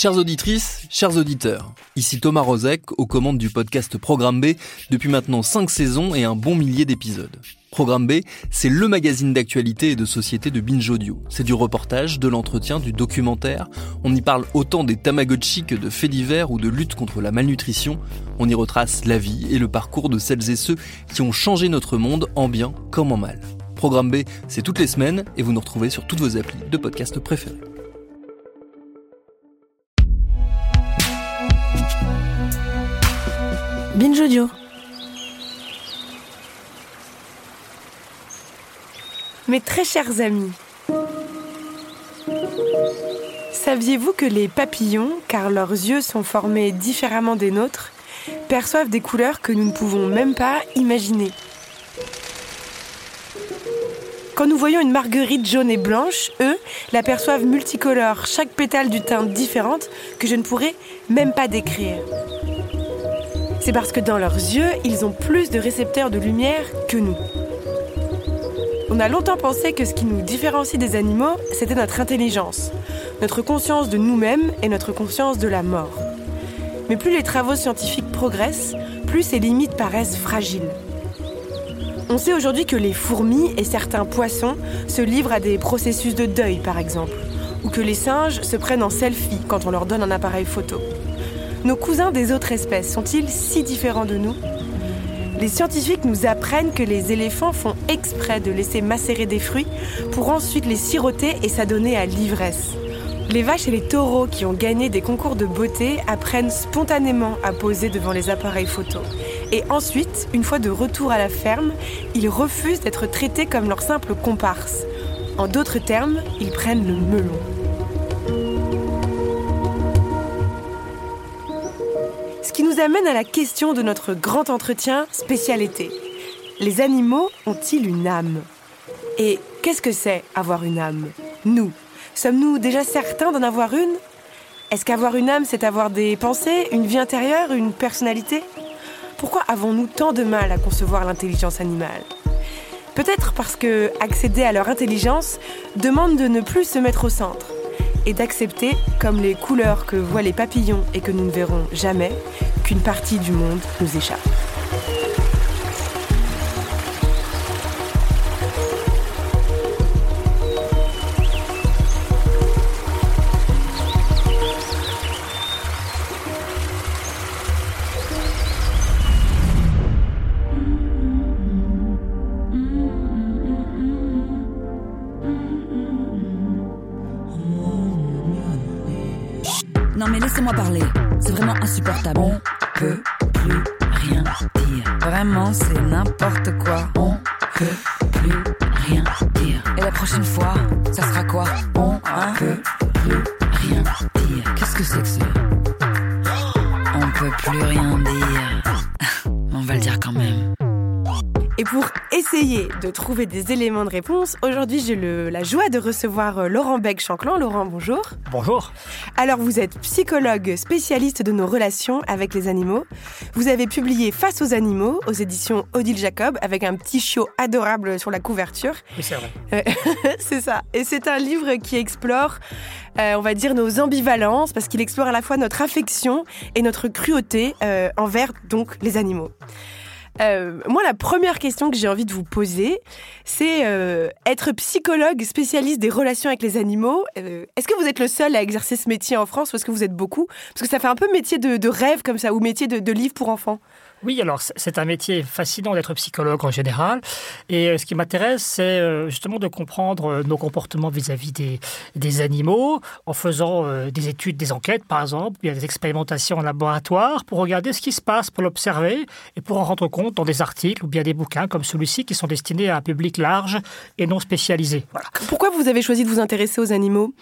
Chères auditrices, chers auditeurs, ici Thomas Rozek aux commandes du podcast Programme B depuis maintenant 5 saisons et un bon millier d'épisodes. Programme B, c'est le magazine d'actualité et de société de Binge Audio. C'est du reportage, de l'entretien, du documentaire. On y parle autant des Tamagotchi que de faits divers ou de lutte contre la malnutrition. On y retrace la vie et le parcours de celles et ceux qui ont changé notre monde en bien comme en mal. Programme B, c'est toutes les semaines et vous nous retrouvez sur toutes vos applis de podcast préférés. Binge Audio. Mes très chers amis, saviez-vous que les papillons, car leurs yeux sont formés différemment des nôtres, perçoivent des couleurs que nous ne pouvons même pas imaginer? Quand nous voyons une marguerite jaune et blanche, eux l'aperçoivent multicolore, chaque pétale d'une teinte différente que je ne pourrais même pas décrire. C'est parce que dans leurs yeux, ils ont plus de récepteurs de lumière que nous. On a longtemps pensé que ce qui nous différencie des animaux, c'était notre intelligence, notre conscience de nous-mêmes et notre conscience de la mort. Mais plus les travaux scientifiques progressent, plus ces limites paraissent fragiles. On sait aujourd'hui que les fourmis et certains poissons se livrent à des processus de deuil, par exemple, ou que les singes se prennent en selfie quand on leur donne un appareil photo. Nos cousins des autres espèces sont-ils si différents de nous? Les scientifiques nous apprennent que les éléphants font exprès de laisser macérer des fruits pour ensuite les siroter et s'adonner à l'ivresse. Les vaches et les taureaux qui ont gagné des concours de beauté apprennent spontanément à poser devant les appareils photo. Et ensuite, une fois de retour à la ferme, ils refusent d'être traités comme leur simple comparse. En d'autres termes, ils prennent le melon. Nous amène à la question de notre grand entretien spécialité. Les animaux ont-ils une âme? Et qu'est-ce que c'est avoir une âme? Nous, sommes-nous déjà certains d'en avoir une? Est-ce qu'avoir une âme, c'est avoir des pensées, une vie intérieure, une personnalité? Pourquoi avons-nous tant de mal à concevoir l'intelligence animale? Peut-être parce que accéder à leur intelligence demande de ne plus se mettre au centre et d'accepter, comme les couleurs que voient les papillons et que nous ne verrons jamais, qu'une partie du monde nous échappe. Trouver des éléments de réponse, aujourd'hui j'ai la joie de recevoir euh, Laurent Beck-Chanclan. Laurent, bonjour. Bonjour. Alors vous êtes psychologue spécialiste de nos relations avec les animaux. Vous avez publié Face aux animaux aux éditions Odile Jacob avec un petit chiot adorable sur la couverture. Oui, c'est vrai. Euh, c'est ça. Et c'est un livre qui explore, euh, on va dire, nos ambivalences, parce qu'il explore à la fois notre affection et notre cruauté euh, envers donc les animaux. Euh, moi, la première question que j'ai envie de vous poser, c'est euh, être psychologue spécialiste des relations avec les animaux. euh, est-ce que vous êtes le seul à exercer ce métier en France ou est-ce que vous êtes beaucoup? Parce que ça fait un peu métier de, rêve comme ça, ou métier de livre pour enfants. Oui, alors c'est- un métier fascinant d'être psychologue en général. Et euh, ce qui m'intéresse, c'est euh, justement de comprendre euh, nos comportements vis-à-vis des, animaux en faisant des études, des enquêtes par exemple, il des expérimentations en laboratoire pour regarder ce qui se passe, pour l'observer et pour en rendre compte dans des articles ou bien des bouquins comme celui-ci qui sont destinés à un public large et non spécialisé. Pourquoi vous avez choisi de vous intéresser aux animaux?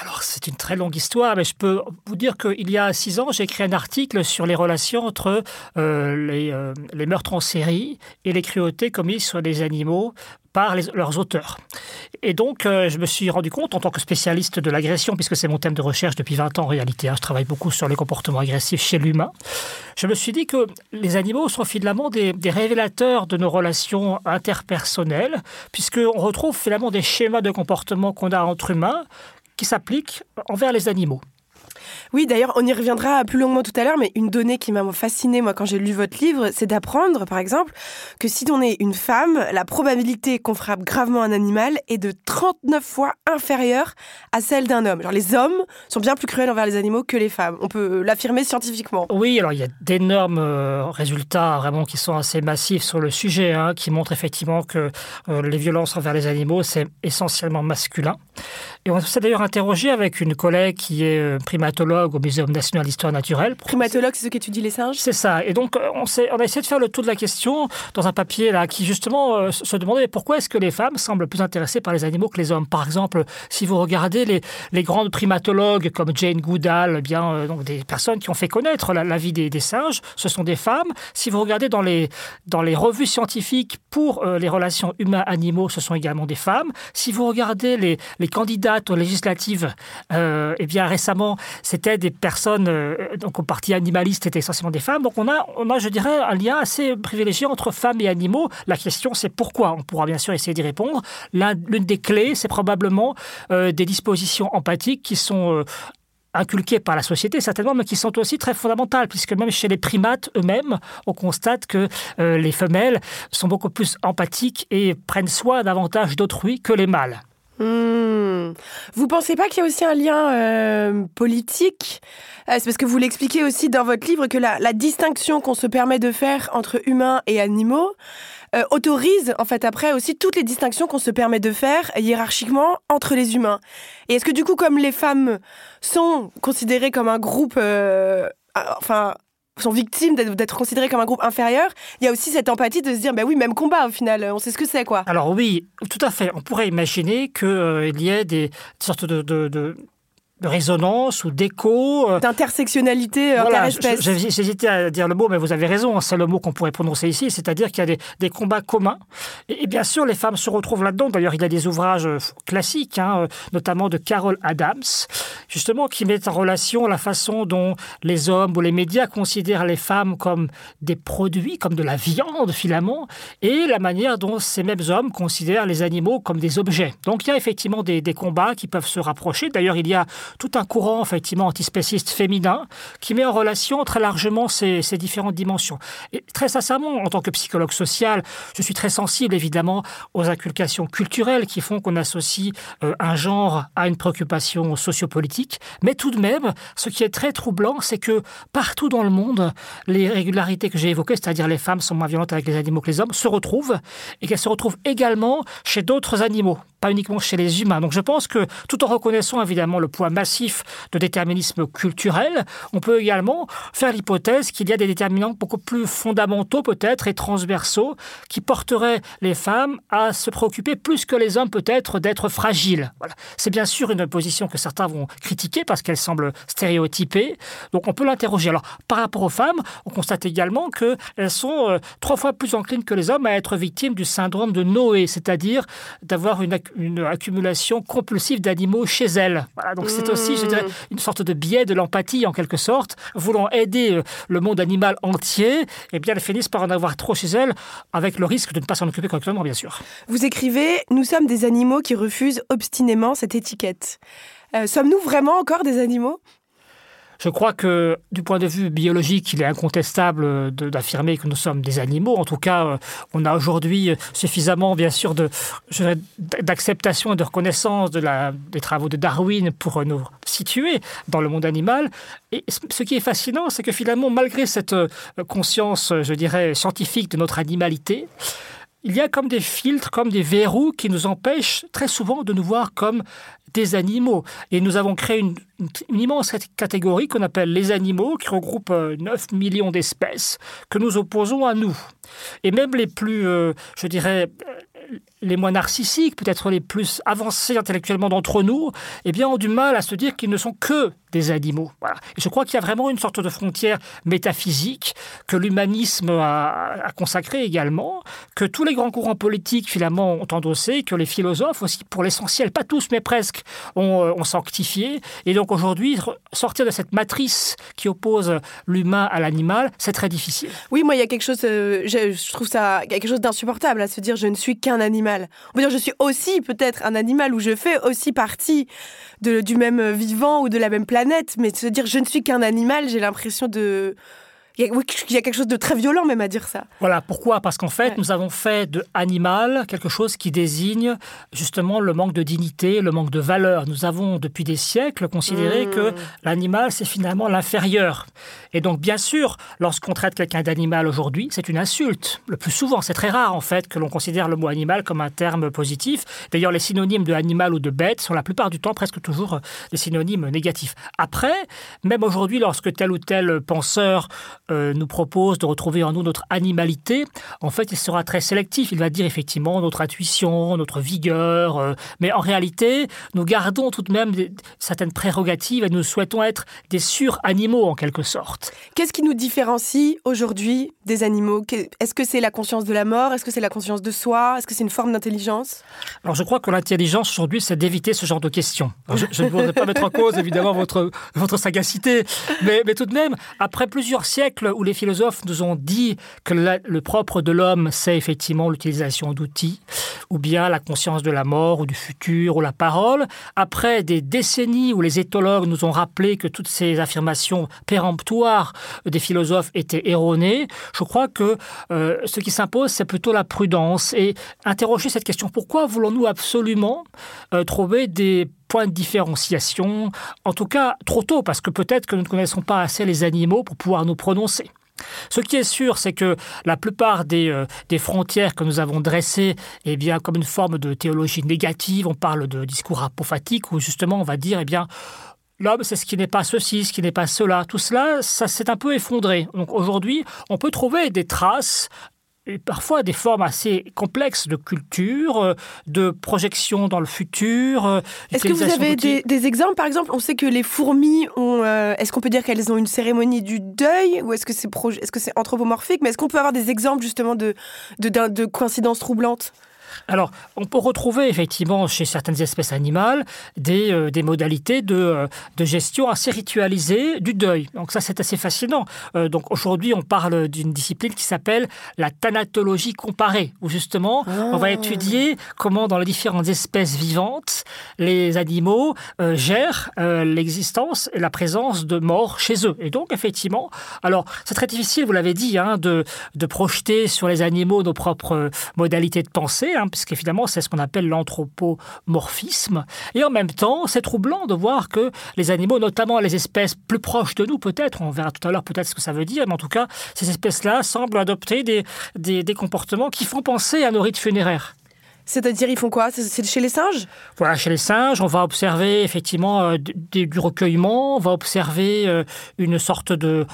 Alors, c'est une très longue histoire, mais je peux vous dire qu'il y a six ans, j'ai écrit un article sur les relations entre euh, les, euh, les meurtres en série et les cruautés commises sur les animaux par leurs auteurs. Et donc, euh, je me suis rendu compte, en tant que spécialiste de l'agression, puisque c'est mon thème de recherche depuis 20 ans en réalité, hein, je travaille beaucoup sur les comportements agressifs chez l'humain, je me suis dit que les animaux sont finalement des, des révélateurs de nos relations interpersonnelles, puisqu'on retrouve finalement des schémas de comportement qu'on a entre humains qui s'appliquent envers les animaux. Oui, d'ailleurs, on y reviendra plus longuement tout à l'heure, mais une donnée qui m'a fascinée, moi, quand j'ai lu votre livre, c'est d'apprendre, par exemple, que si on est une femme, la probabilité qu'on frappe gravement un animal est de 39 fois inférieure à celle d'un homme. Genre, les hommes sont bien plus cruels envers les animaux que les femmes. On peut l'affirmer scientifiquement. Oui, alors il y a d'énormes euh, résultats vraiment qui sont assez massifs sur le sujet, hein, qui montrent effectivement que euh, les violences envers les animaux, c'est essentiellement masculin. Et on s'est d'ailleurs interrogé avec une collègue qui est euh, primatologue au Muséum national d'histoire naturelle. Primatologue, c'est ce qui étudie les singes? C'est ça. Et donc, on, on, a essayé de faire le tour de la question dans un papier là, qui justement se demandait pourquoi est-ce que les femmes semblent plus intéressées par les animaux que les hommes? Par exemple, si vous regardez les, les grandes primatologues comme Jane Goodall, eh bien, donc des personnes qui ont fait connaître la, vie des, des, singes, ce sont des femmes. Si vous regardez dans les, dans les revues scientifiques pour les relations humains-animaux, ce sont également des femmes. Si vous regardez les, les candidates aux législatives, euh, eh bien récemment, c'était des personnes euh, donc au parti animaliste, c'était essentiellement des femmes. Donc on a, on a, je dirais, un lien assez privilégié entre femmes et animaux. La question, c'est pourquoi? On pourra bien sûr essayer d'y répondre. L'une des clés, c'est probablement euh, des dispositions empathiques qui sont euh, inculquées par la société certainement, mais qui sont aussi très fondamentales, puisque même chez les primates eux-mêmes, on constate que les femelles sont beaucoup plus empathiques et prennent soin davantage d'autrui que les mâles. Mmh. Vous pensez pas qu'il y a aussi un lien euh, politique? C'est parce que vous l'expliquez aussi dans votre livre que la, la distinction qu'on se permet de faire entre humains et animaux euh, autorise en fait après aussi toutes les distinctions qu'on se permet de faire hiérarchiquement entre les humains. Et est-ce que du coup, comme les femmes sont considérées comme un groupe, euh, enfin sont victimes d'être considérées comme un groupe inférieur, il y a aussi cette empathie de se dire, bah oui, même combat au final, on sait ce que c'est quoi. Alors oui, tout à fait. On pourrait imaginer qu'il euh, y ait des sortes de de résonance ou d'écho. euh, D'intersectionnalité euh, Voilà, j'hésitais à dire le mot, mais vous avez raison, c'est le mot qu'on pourrait prononcer ici, c'est-à-dire qu'il y a des, des combats communs. Et, et bien sûr, les femmes se retrouvent là-dedans. D'ailleurs, il y a des ouvrages euh, classiques, hein, euh, notamment de Carol Adams, justement, qui mettent en relation la façon dont les hommes ou les médias considèrent les femmes comme des produits, comme de la viande finalement, et la manière dont ces mêmes hommes considèrent les animaux comme des objets. Donc il y a effectivement des, des combats qui peuvent se rapprocher. D'ailleurs, il y a tout un courant effectivement antispéciste féminin qui met en relation très largement ces, différentes dimensions. Et très sincèrement, en tant que psychologue social, je suis très sensible évidemment aux inculcations culturelles qui font qu'on associe euh, un genre à une préoccupation sociopolitique. Mais tout de même, ce qui est très troublant, c'est que partout dans le monde, les régularités que j'ai évoquées, c'est-à-dire les femmes sont moins violentes avec les animaux que les hommes, se retrouvent et qu'elles se retrouvent également chez d'autres animaux pas uniquement chez les humains. Donc je pense que tout en reconnaissant évidemment le poids massif de déterminisme culturel, on peut également faire l'hypothèse qu'il y a des déterminants beaucoup plus fondamentaux peut-être et transversaux qui porteraient les femmes à se préoccuper plus que les hommes peut-être d'être fragiles. Voilà. C'est bien sûr une position que certains vont critiquer parce qu'elle semble stéréotypée. Donc on peut l'interroger. Alors par rapport aux femmes, on constate également qu'elles sont euh, trois fois plus enclines que les hommes à être victimes du syndrome de Noé, c'est-à-dire d'avoir une, ac- une accumulation compulsive d'animaux chez elles. Voilà, donc c'est aussi, je dirais, une sorte de biais de l'empathie en quelque sorte. Voulant aider euh, le monde animal entier, eh bien elles finissent par en avoir trop chez elles, avec le risque de ne pas s'en occuper correctement, bien sûr. Vous écrivez Nous sommes des animaux qui refusent obstinément cette étiquette. Euh, Sommes-nous vraiment encore des animaux? Je crois que du point de vue biologique, il est incontestable d'affirmer que nous sommes des animaux. En tout cas, euh, on a aujourd'hui suffisamment, bien sûr, d'acceptation et de reconnaissance de la, des travaux de Darwin pour nous situer dans le monde animal. Et ce qui est fascinant, c'est que finalement, malgré cette euh, conscience, je dirais, scientifique de notre animalité, il y a comme des filtres, comme des verrous qui nous empêchent très souvent de nous voir comme des animaux. Et nous avons créé une, immense catégorie qu'on appelle les animaux, qui regroupe euh, 9 millions d'espèces, que nous opposons à nous. Et même les plus, euh, je dirais, euh, les moins narcissiques, peut-être les plus avancés intellectuellement d'entre nous, eh bien, ont du mal à se dire qu'ils ne sont que des animaux. Et je crois qu'il y a vraiment une sorte de frontière métaphysique que l'humanisme a, consacrée également, que tous les grands courants politiques finalement ont endossé, que les philosophes aussi, pour l'essentiel, pas tous mais presque, ont, euh, sanctifié. Et donc aujourd'hui, sortir de cette matrice qui oppose l'humain à l'animal, c'est très difficile. Oui, moi, il y a quelque chose, euh, je, trouve ça, quelque chose d'insupportable à se dire je ne suis qu'un animal. On peut dire je suis aussi peut-être un animal ou je fais aussi partie du même vivant ou de la même planète, mais se dire je ne suis qu'un animal, j'ai l'impression de il y, a, oui, il y a quelque chose de très violent même à dire ça. Voilà, pourquoi? Parce qu'en fait, Ouais. nous avons fait de animal quelque chose qui désigne justement le manque de dignité, le manque de valeur. Nous avons depuis des siècles considéré Mmh. que l'animal, c'est finalement l'inférieur. Et donc, bien sûr, lorsqu'on traite quelqu'un d'animal aujourd'hui, c'est une insulte. Le plus souvent, c'est très rare en fait que l'on considère le mot animal comme un terme positif. D'ailleurs, les synonymes de animal ou de bête sont la plupart du temps presque toujours euh, des synonymes négatifs. Après, même aujourd'hui, lorsque tel ou tel penseur euh, nous propose de retrouver en nous notre animalité, en fait, il sera très sélectif. Il va dire effectivement notre intuition, notre vigueur, euh, mais en réalité, nous gardons tout de même des- certaines prérogatives et nous souhaitons être des sur-animaux en quelque sorte. Qu'est-ce qui nous différencie aujourd'hui des animaux? Est-ce que c'est la conscience de la mort? Est-ce que c'est la conscience de soi? Est-ce que c'est une forme d'intelligence? Alors je crois que l'intelligence aujourd'hui, c'est d'éviter ce genre de questions. Alors, je, je ne voudrais pas mettre en cause évidemment votre, votre sagacité, mais, mais tout de même, après plusieurs siècles où les philosophes nous ont dit que le propre de l'homme, c'est effectivement l'utilisation d'outils, ou bien la conscience de la mort ou du futur ou la parole, après des décennies où les éthologues nous ont rappelé que toutes ces affirmations péremptoires des philosophes étaient erronées, je crois que euh, ce qui s'impose, c'est plutôt la prudence et interroger cette question. Pourquoi voulons-nous absolument euh, trouver des points de différenciation, en tout cas trop tôt, parce que peut-être que nous ne connaissons pas assez les animaux pour pouvoir nous prononcer. Ce qui est sûr, c'est que la plupart des, euh, des frontières que nous avons dressées, eh bien, comme une forme de théologie négative, on parle de discours apophatique, où justement on va dire, eh bien, L'homme, c'est ce qui n'est pas ceci, ce qui n'est pas cela. Tout cela, ça s'est un peu effondré. Donc aujourd'hui, on peut trouver des traces parfois des formes assez complexes de culture, euh, de projection dans le futur. euh, Est-ce que vous avez des, des exemples Par exemple, on sait que les fourmis ont. euh, est-ce qu'on peut dire qu'elles ont une cérémonie du deuil Ou est-ce que c'est que c'est anthropomorphique Mais est-ce qu'on peut avoir des exemples justement de, de coïncidences troublantes? Alors, on peut retrouver effectivement chez certaines espèces animales des, euh, des modalités de, euh, de gestion assez ritualisées du deuil. Donc ça, c'est assez fascinant. Euh, donc aujourd'hui, on parle d'une discipline qui s'appelle la thanatologie comparée, où justement, on va étudier comment dans les différentes espèces vivantes, les animaux gèrent l'existence et la présence de morts chez eux. Et donc, effectivement, alors c'est très difficile, vous l'avez dit, hein, de, de projeter sur les animaux nos propres modalités de pensée, hein, puisqu'évidemment, c'est ce qu'on appelle l'anthropomorphisme. Et en même temps, c'est troublant de voir que les animaux, notamment les espèces plus proches de nous, peut-être, on verra tout à l'heure peut-être ce que ça veut dire, mais en tout cas, ces espèces-là semblent adopter des, des, des comportements qui font penser à nos rites funéraires. C'est-à-dire, ils font quoi? C'est- chez les singes? Voilà, chez les singes, on va observer effectivement euh, du recueillement, on va observer euh, une sorte de,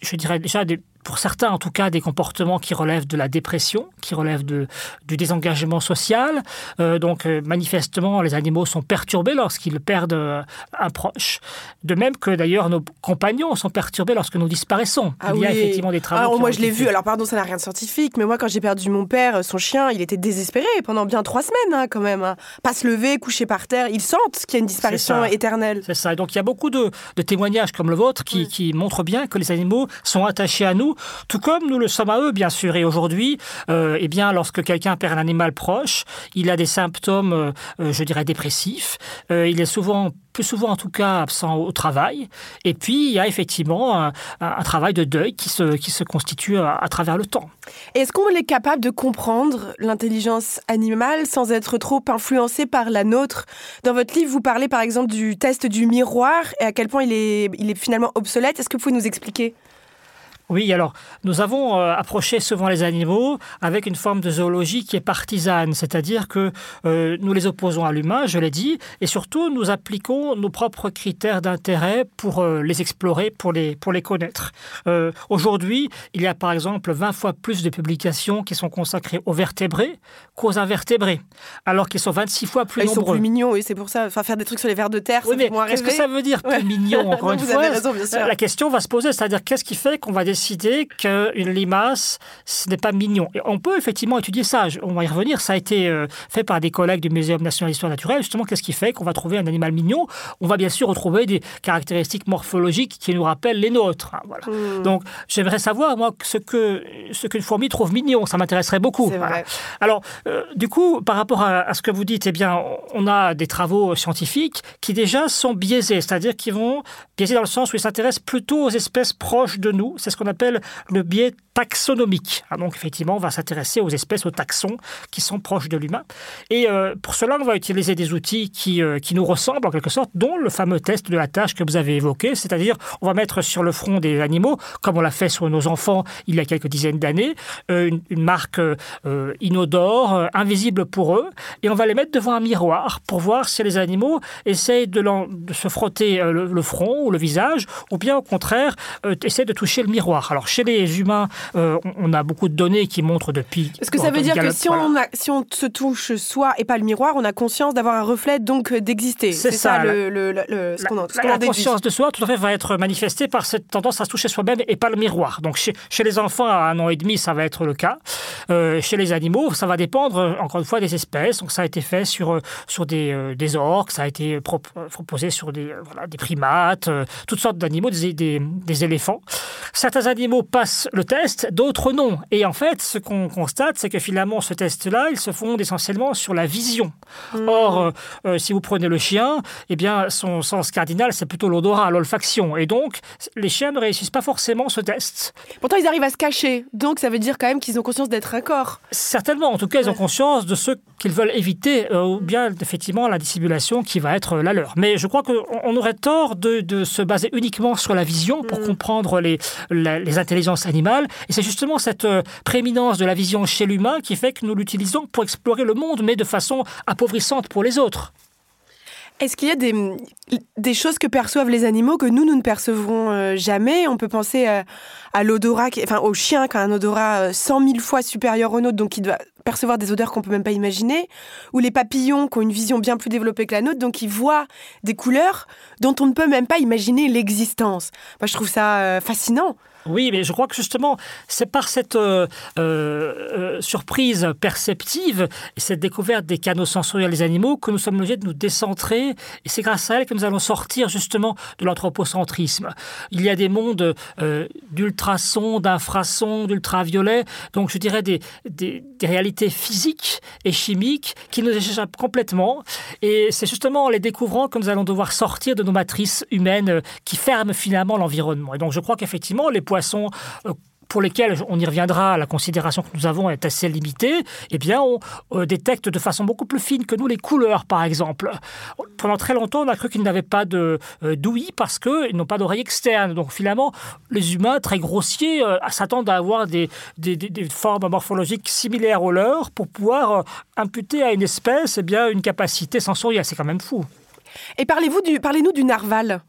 je dirais déjà, des- pour certains en tout cas, des comportements qui relèvent de la dépression, qui relèvent de, du désengagement social. Euh, donc euh, manifestement, les animaux sont perturbés lorsqu'ils perdent euh, un proche. De même que d'ailleurs nos compagnons sont perturbés lorsque nous disparaissons. Ah Il y a oui. effectivement des travaux. Alors, qui moi, ont je l'ai vu. Alors, pardon, ça n'a rien de scientifique, mais moi, quand j'ai perdu mon père, son chien, il était désespéré pendant bien trois semaines, hein, quand même. hein. Pas se lever, coucher par terre. Ils sentent qu'il y a une disparition éternelle. C'est ça. Et Donc il y a beaucoup de, de témoignages comme le vôtre qui, Ouais. qui montrent bien que les animaux sont attachés à nous, tout comme nous le sommes à eux, bien sûr. Et aujourd'hui, euh, eh bien, lorsque quelqu'un perd un animal proche, il a des symptômes, euh, euh, je dirais, dépressifs. Il est souvent, plus souvent en tout cas, absent au travail. Et puis il y a effectivement un, travail de deuil qui se, constitue à, travers le temps. Est-ce qu'on est capable de comprendre l'intelligence animale sans être trop influencé par la nôtre? Dans votre livre, vous parlez par exemple du test du miroir et à quel point il est finalement obsolète. Est-ce que vous pouvez nous expliquer? Oui, alors nous avons euh, approché souvent les animaux avec une forme de zoologie qui est partisane, c'est-à-dire que euh, nous les opposons à l'humain, je l'ai dit, et surtout nous appliquons nos propres critères d'intérêt pour euh, les explorer, pour les, pour les connaître. Aujourd'hui, il y a par exemple 20 fois plus de publications qui sont consacrées aux vertébrés qu'aux invertébrés, alors qu'ils sont 26 fois plus Ah, Ils sont nombreux. plus mignons, oui, c'est pour ça. Enfin, faire des trucs sur les vers de terre, Oui, ça mais qu'est-ce que ça veut dire plus Ouais. mignon Encore Non, une vous fois, avez raison, bien sûr. la question va se poser, c'est-à-dire qu'est-ce qui fait qu'on va décider décidé qu'une limace, ce n'est pas mignon. Et on peut effectivement étudier ça. On va y revenir. Ça a été euh, fait par des collègues du Muséum national d'histoire naturelle. Justement, qu'est-ce qui fait qu'on va trouver un animal mignon? On va bien sûr retrouver des caractéristiques morphologiques qui nous rappellent les nôtres. Hein, voilà. Hmm. Donc, j'aimerais savoir, moi, ce que ce qu'une fourmi trouve mignon. Ça m'intéresserait beaucoup. Alors, euh, du coup, par rapport à, à ce que vous dites, eh bien, on a des travaux scientifiques qui déjà sont biaisés, c'est-à-dire qui vont biaisés dans le sens où ils s'intéressent plutôt aux espèces proches de nous. C'est ce qu'on appelle le biais taxonomique. Ah, donc, effectivement, on va s'intéresser aux espèces, aux taxons qui sont proches de l'humain. Et euh, pour cela, on va utiliser des outils qui, euh, qui nous ressemblent en quelque sorte, dont le fameux test de la tâche que vous avez évoqué, c'est-à-dire on va mettre sur le front des animaux, comme on l'a fait sur nos enfants il y a quelques dizaines d'années, euh, une, marque inodore, invisible pour eux, et on va les mettre devant un miroir pour voir si les animaux essayent de, se frotter le, le front ou le visage, ou bien au contraire essayent de toucher le miroir. Alors chez les humains, euh, on- a beaucoup de données qui montrent depuis... Est-ce que ça veut dire que si, voilà. on a- si on se touche soi et pas le miroir, on a conscience d'avoir un reflet, donc euh, d'exister C'est ça, le, le- le- le- ce qu'on ce La, la conscience de soi, tout à fait, va être manifestée par cette tendance à se toucher soi-même et pas le miroir. Donc, chez, chez les enfants à un an et demi, ça va être le cas. Euh, chez les animaux, ça va dépendre, encore une fois, des espèces. Donc, ça a été fait sur, sur des, euh, des orques, ça a été prop- proposé sur des, voilà, des primates, toutes sortes d'animaux, des, des, des éléphants. Certains animaux passent le test, d'autres non. Et en fait, ce qu'on constate, c'est que finalement, ce test-là, il se fonde essentiellement sur la vision. Or, euh, euh, si vous prenez le chien, eh bien, son sens cardinal, c'est plutôt l'odorat, l'olfaction. Et donc, les chiens ne réussissent pas forcément ce test. Pourtant, ils arrivent à se cacher, donc ça veut dire quand même qu'ils ont conscience d'être un corps. Certainement, en tout cas, ils ont conscience de ce qu'ils veulent éviter, euh, ou bien effectivement la dissimulation qui va être la leur. Mais je crois qu'on on aurait tort de, de se baser uniquement sur la vision pour comprendre les, la- les intelligences animales. Et c'est justement cette euh, prééminence de la vision chez l'humain qui fait que nous l'utilisons pour explorer le monde, mais de façon appauvrissante pour les autres. Est-ce qu'il y a des, choses que perçoivent les animaux que nous, nous ne percevrons euh, jamais? On peut penser euh, à l'odorat, enfin au chien qui a un odorat euh, 100 000 fois supérieur au nôtre, donc qui doit percevoir des odeurs qu'on peut même pas imaginer, ou les papillons qui ont une vision bien plus développée que la nôtre, donc qui voient des couleurs dont on ne peut même pas imaginer l'existence. Moi, je trouve ça fascinant. Oui, mais je crois que justement, c'est par cette euh, euh, euh, surprise perceptive et cette découverte des canaux sensoriels des animaux que nous sommes obligés de nous décentrer. Et c'est grâce à elle que nous allons sortir justement de l'anthropocentrisme. Il y a des mondes d'ultrasons, d'infrasons, d'ultraviolets, donc je dirais des, des, des réalités physiques et chimiques qui nous échappent complètement. Et c'est justement en les découvrant que nous allons devoir sortir de nos matrices humaines qui ferment finalement l'environnement. Et donc je crois qu'effectivement, les poissons euh, pour lesquels on y reviendra, la considération que nous avons est assez limitée, eh bien, on euh, détecte de façon beaucoup plus fine que nous les couleurs, par exemple. Pendant très longtemps, on a cru qu'ils n'avaient pas de euh, d'ouïe parce qu'ils n'ont pas d'oreille externe. Donc, finalement, les humains, très grossiers, s'attendent à avoir des, des, des- formes morphologiques similaires aux leurs pour pouvoir imputer à une espèce eh bien, une capacité sensorielle. C'est quand même fou. Et parlez-vous du, parlez-nous du narval.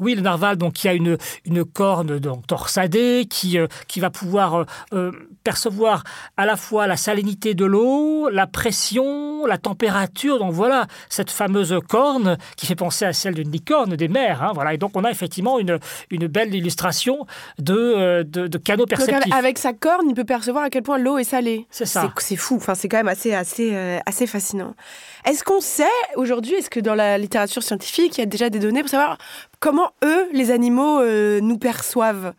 Oui, le narval, donc, qui a une, une corne donc, torsadée, qui, euh, qui va pouvoir euh, euh, percevoir à la fois la salinité de l'eau, la pression, la température. Donc voilà, cette fameuse corne qui fait penser à celle d'une licorne des mers. hein, voilà. Et donc on a effectivement une, une belle illustration de, euh, de, de canaux Donc, perceptifs. avec sa corne, il peut percevoir à quel point l'eau est salée. C'est ça. C'est, c'est fou. Enfin, c'est quand même assez, assez, euh, assez fascinant. Est-ce qu'on sait aujourd'hui, est-ce que dans la littérature scientifique, il y a déjà des données pour savoir comment eux, les animaux, euh, nous perçoivent?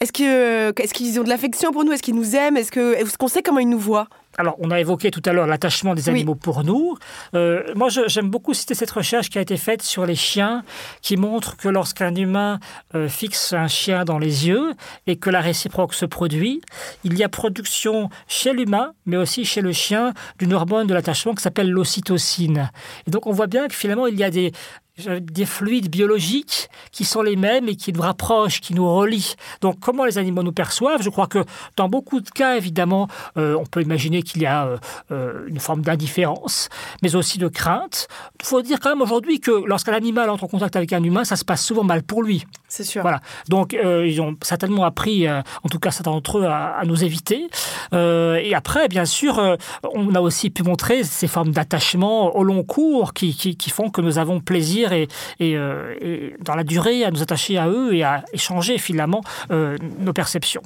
Est-ce, euh, est-ce qu'ils ont de l'affection pour nous? Est-ce qu'ils nous aiment? Est-ce, qu'on sait comment ils nous voient? Alors, on a évoqué tout à l'heure l'attachement des Oui. animaux pour nous. Euh, moi, j'aime beaucoup citer cette recherche qui a été faite sur les chiens, qui montre que lorsqu'un humain euh, fixe un chien dans les yeux et que la réciproque se produit, il y a production chez l'humain, mais aussi chez le chien, d'une hormone de l'attachement qui s'appelle l'ocytocine. Et donc, on voit bien que finalement, il y a des des fluides biologiques qui sont les mêmes et qui nous rapprochent, qui nous relient. Donc, comment les animaux nous perçoivent? Je crois que dans beaucoup de cas, évidemment, euh, on peut imaginer qu'il y a euh, euh, une forme d'indifférence, mais aussi de crainte. Il faut dire quand même aujourd'hui que lorsqu'un animal entre en contact avec un humain, ça se passe souvent mal pour lui. C'est sûr. Voilà. Donc, euh, ils ont certainement appris, euh, en tout cas certains d'entre eux, à, à nous éviter. Euh, et après, bien sûr, on a aussi pu montrer ces formes d'attachement au long cours qui, qui, qui font que nous avons plaisir et, et, et dans la durée à nous attacher à eux et à échanger finalement nos perceptions.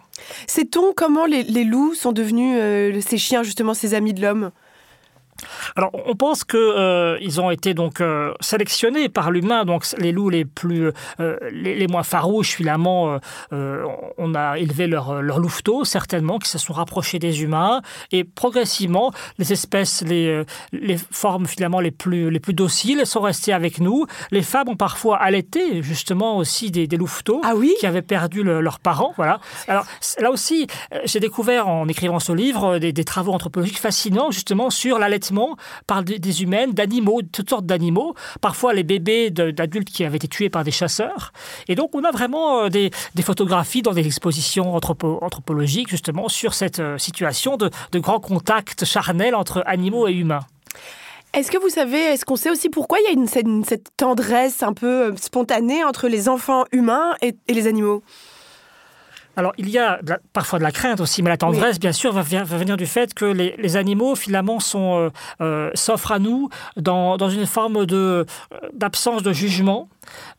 Sait-on comment les, les loups sont devenus ces chiens, justement, ces amis de l'homme? Alors, on pense que euh, ils ont été donc euh, sélectionnés par l'humain. Donc, les loups les plus, euh, les, les moins farouches, finalement, euh, on a élevé leur, leur louveteau, certainement, qui se sont rapprochés des humains. Et progressivement, les espèces, les, les formes finalement les plus, les plus dociles sont restées avec nous. Les femmes ont parfois allaité, justement, aussi des, des louveteaux Ah oui? qui avaient perdu le- leurs parents. Voilà. Alors là aussi, j'ai découvert en écrivant ce livre des, des travaux anthropologiques fascinants justement sur l'allaitement par des, humaines, d'animaux, toutes sortes d'animaux. Parfois les bébés d'adultes qui avaient été tués par des chasseurs. Et donc on a vraiment euh, des, photographies dans des expositions anthropo- anthropologiques justement sur cette euh, situation de, de grand contact charnel entre animaux et humains. Est-ce que vous savez, est-ce qu'on sait aussi pourquoi il y a une, cette, tendresse un peu euh, spontanée entre les enfants humains et les animaux? Alors, il y a de la- parfois de la crainte aussi, mais la tendresse, bien sûr, va, venir du fait que les, les animaux, finalement, sont, euh, euh, s'offrent à nous dans, dans une forme de, euh, d'absence de jugement,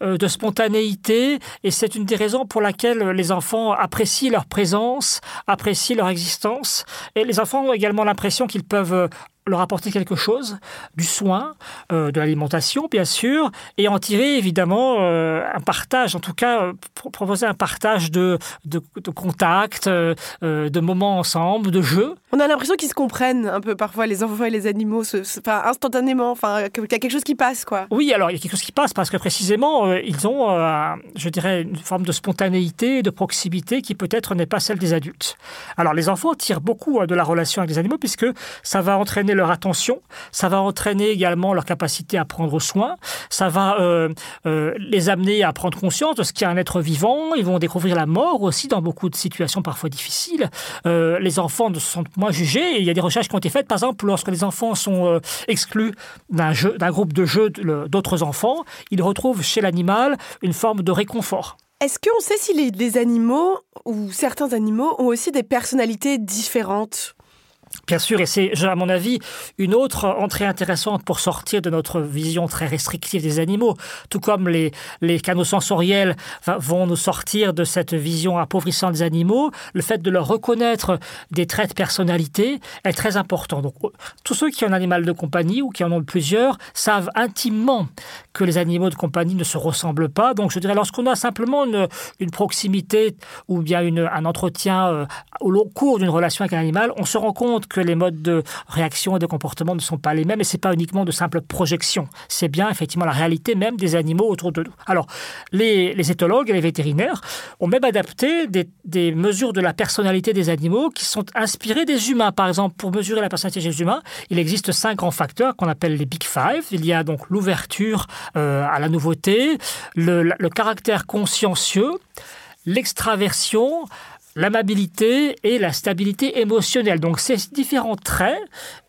euh, de spontanéité, et c'est une des raisons pour laquelle les enfants apprécient leur présence, apprécient leur existence, et les enfants ont également l'impression qu'ils peuvent leur apporter quelque chose, du soin, euh, de l'alimentation, bien sûr, et en tirer évidemment euh, un partage, en tout cas euh, pro- proposer un partage de, de, de contacts, de moments ensemble, de jeux. On a l'impression qu'ils se comprennent un peu parfois, les enfants et les animaux, se- instantanément, enfin, qu'il y a quelque chose qui passe, quoi. Oui, alors il y a quelque chose qui passe parce que précisément, euh, ils ont, euh, je dirais, une forme de spontanéité, de proximité qui peut-être n'est pas celle des adultes. Alors les enfants tirent beaucoup euh, de la relation avec les animaux puisque ça va entraîner leur attention, ça va entraîner également leur capacité à prendre soin, ça va euh, les amener à prendre conscience de ce qu'est un être vivant, ils vont découvrir la mort aussi dans beaucoup de situations parfois difficiles. Les enfants ne se sentent moins jugés et il y a des recherches qui ont été faites, par exemple, lorsque les enfants sont euh, exclus d'un groupe de jeux d'autres enfants, ils retrouvent chez l'animal une forme de réconfort. Est-ce qu'on sait si les animaux ou certains animaux ont aussi des personnalités différentes? Bien sûr, et c'est, à mon avis, une autre entrée intéressante pour sortir de notre vision très restrictive des animaux. Tout comme les, canaux sensoriels vont nous sortir de cette vision appauvrissante des animaux, le fait de leur reconnaître des traits de personnalité est très important. Donc, euh, tous ceux qui ont un animal de compagnie ou qui en ont plusieurs savent intimement que les animaux de compagnie ne se ressemblent pas. Donc, je dirais, lorsqu'on a simplement une, proximité ou bien un entretien euh, au long cours d'une relation avec un animal, on se rend compte que les modes de réaction et de comportement ne sont pas les mêmes et c'est pas uniquement de simples projections. C'est bien effectivement la réalité même des animaux autour de nous. Alors, les, les éthologues et les vétérinaires ont même adapté des, des mesures de la personnalité des animaux qui sont inspirées des humains. Par exemple, pour mesurer la personnalité des humains, il existe cinq grands facteurs qu'on appelle les Big Five. Il y a donc l'ouverture euh, à la nouveauté, le, le caractère consciencieux, l'extraversion, l'amabilité et la stabilité émotionnelle. Donc ces différents traits,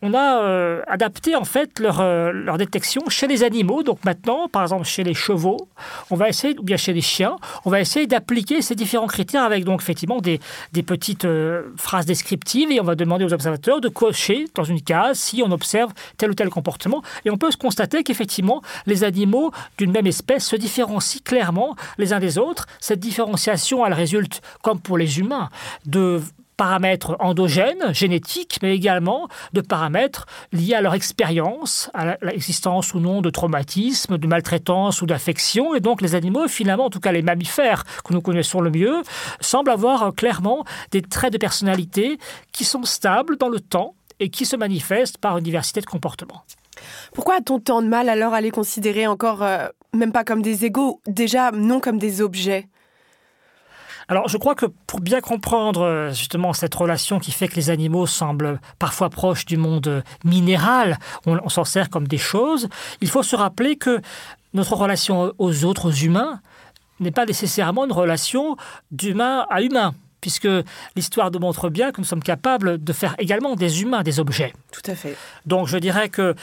on a euh, adapté en fait leur, euh, leur détection chez les animaux. Donc maintenant, par exemple chez les chevaux, on va essayer, ou bien chez les chiens, on va essayer d'appliquer ces différents critères avec donc effectivement des, des petites euh, phrases descriptives et on va demander aux observateurs de cocher dans une case si on observe tel ou tel comportement. Et on peut se constater qu'effectivement les animaux d'une même espèce se différencient clairement les uns des autres. Cette différenciation, elle résulte, comme pour les humains, de paramètres endogènes, génétiques, mais également de paramètres liés à leur expérience, à l'existence ou non de traumatisme, de maltraitance ou d'affection. Et donc les animaux, finalement, en tout cas les mammifères que nous connaissons le mieux, semblent avoir euh, clairement des traits de personnalité qui sont stables dans le temps et qui se manifestent par une diversité de comportements. Pourquoi a-t-on tant de mal alors à les considérer encore, euh, même pas comme des égaux, déjà non comme des objets? Alors, je crois que pour bien comprendre euh, justement cette relation qui fait que les animaux semblent parfois proches du monde minéral, on, on s'en sert comme des choses, il faut se rappeler que notre relation aux autres humains n'est pas nécessairement une relation d'humain à humain. Puisque l'histoire nous montre bien que nous sommes capables de faire également des humains des objets. Tout à fait. Donc je dirais que euh,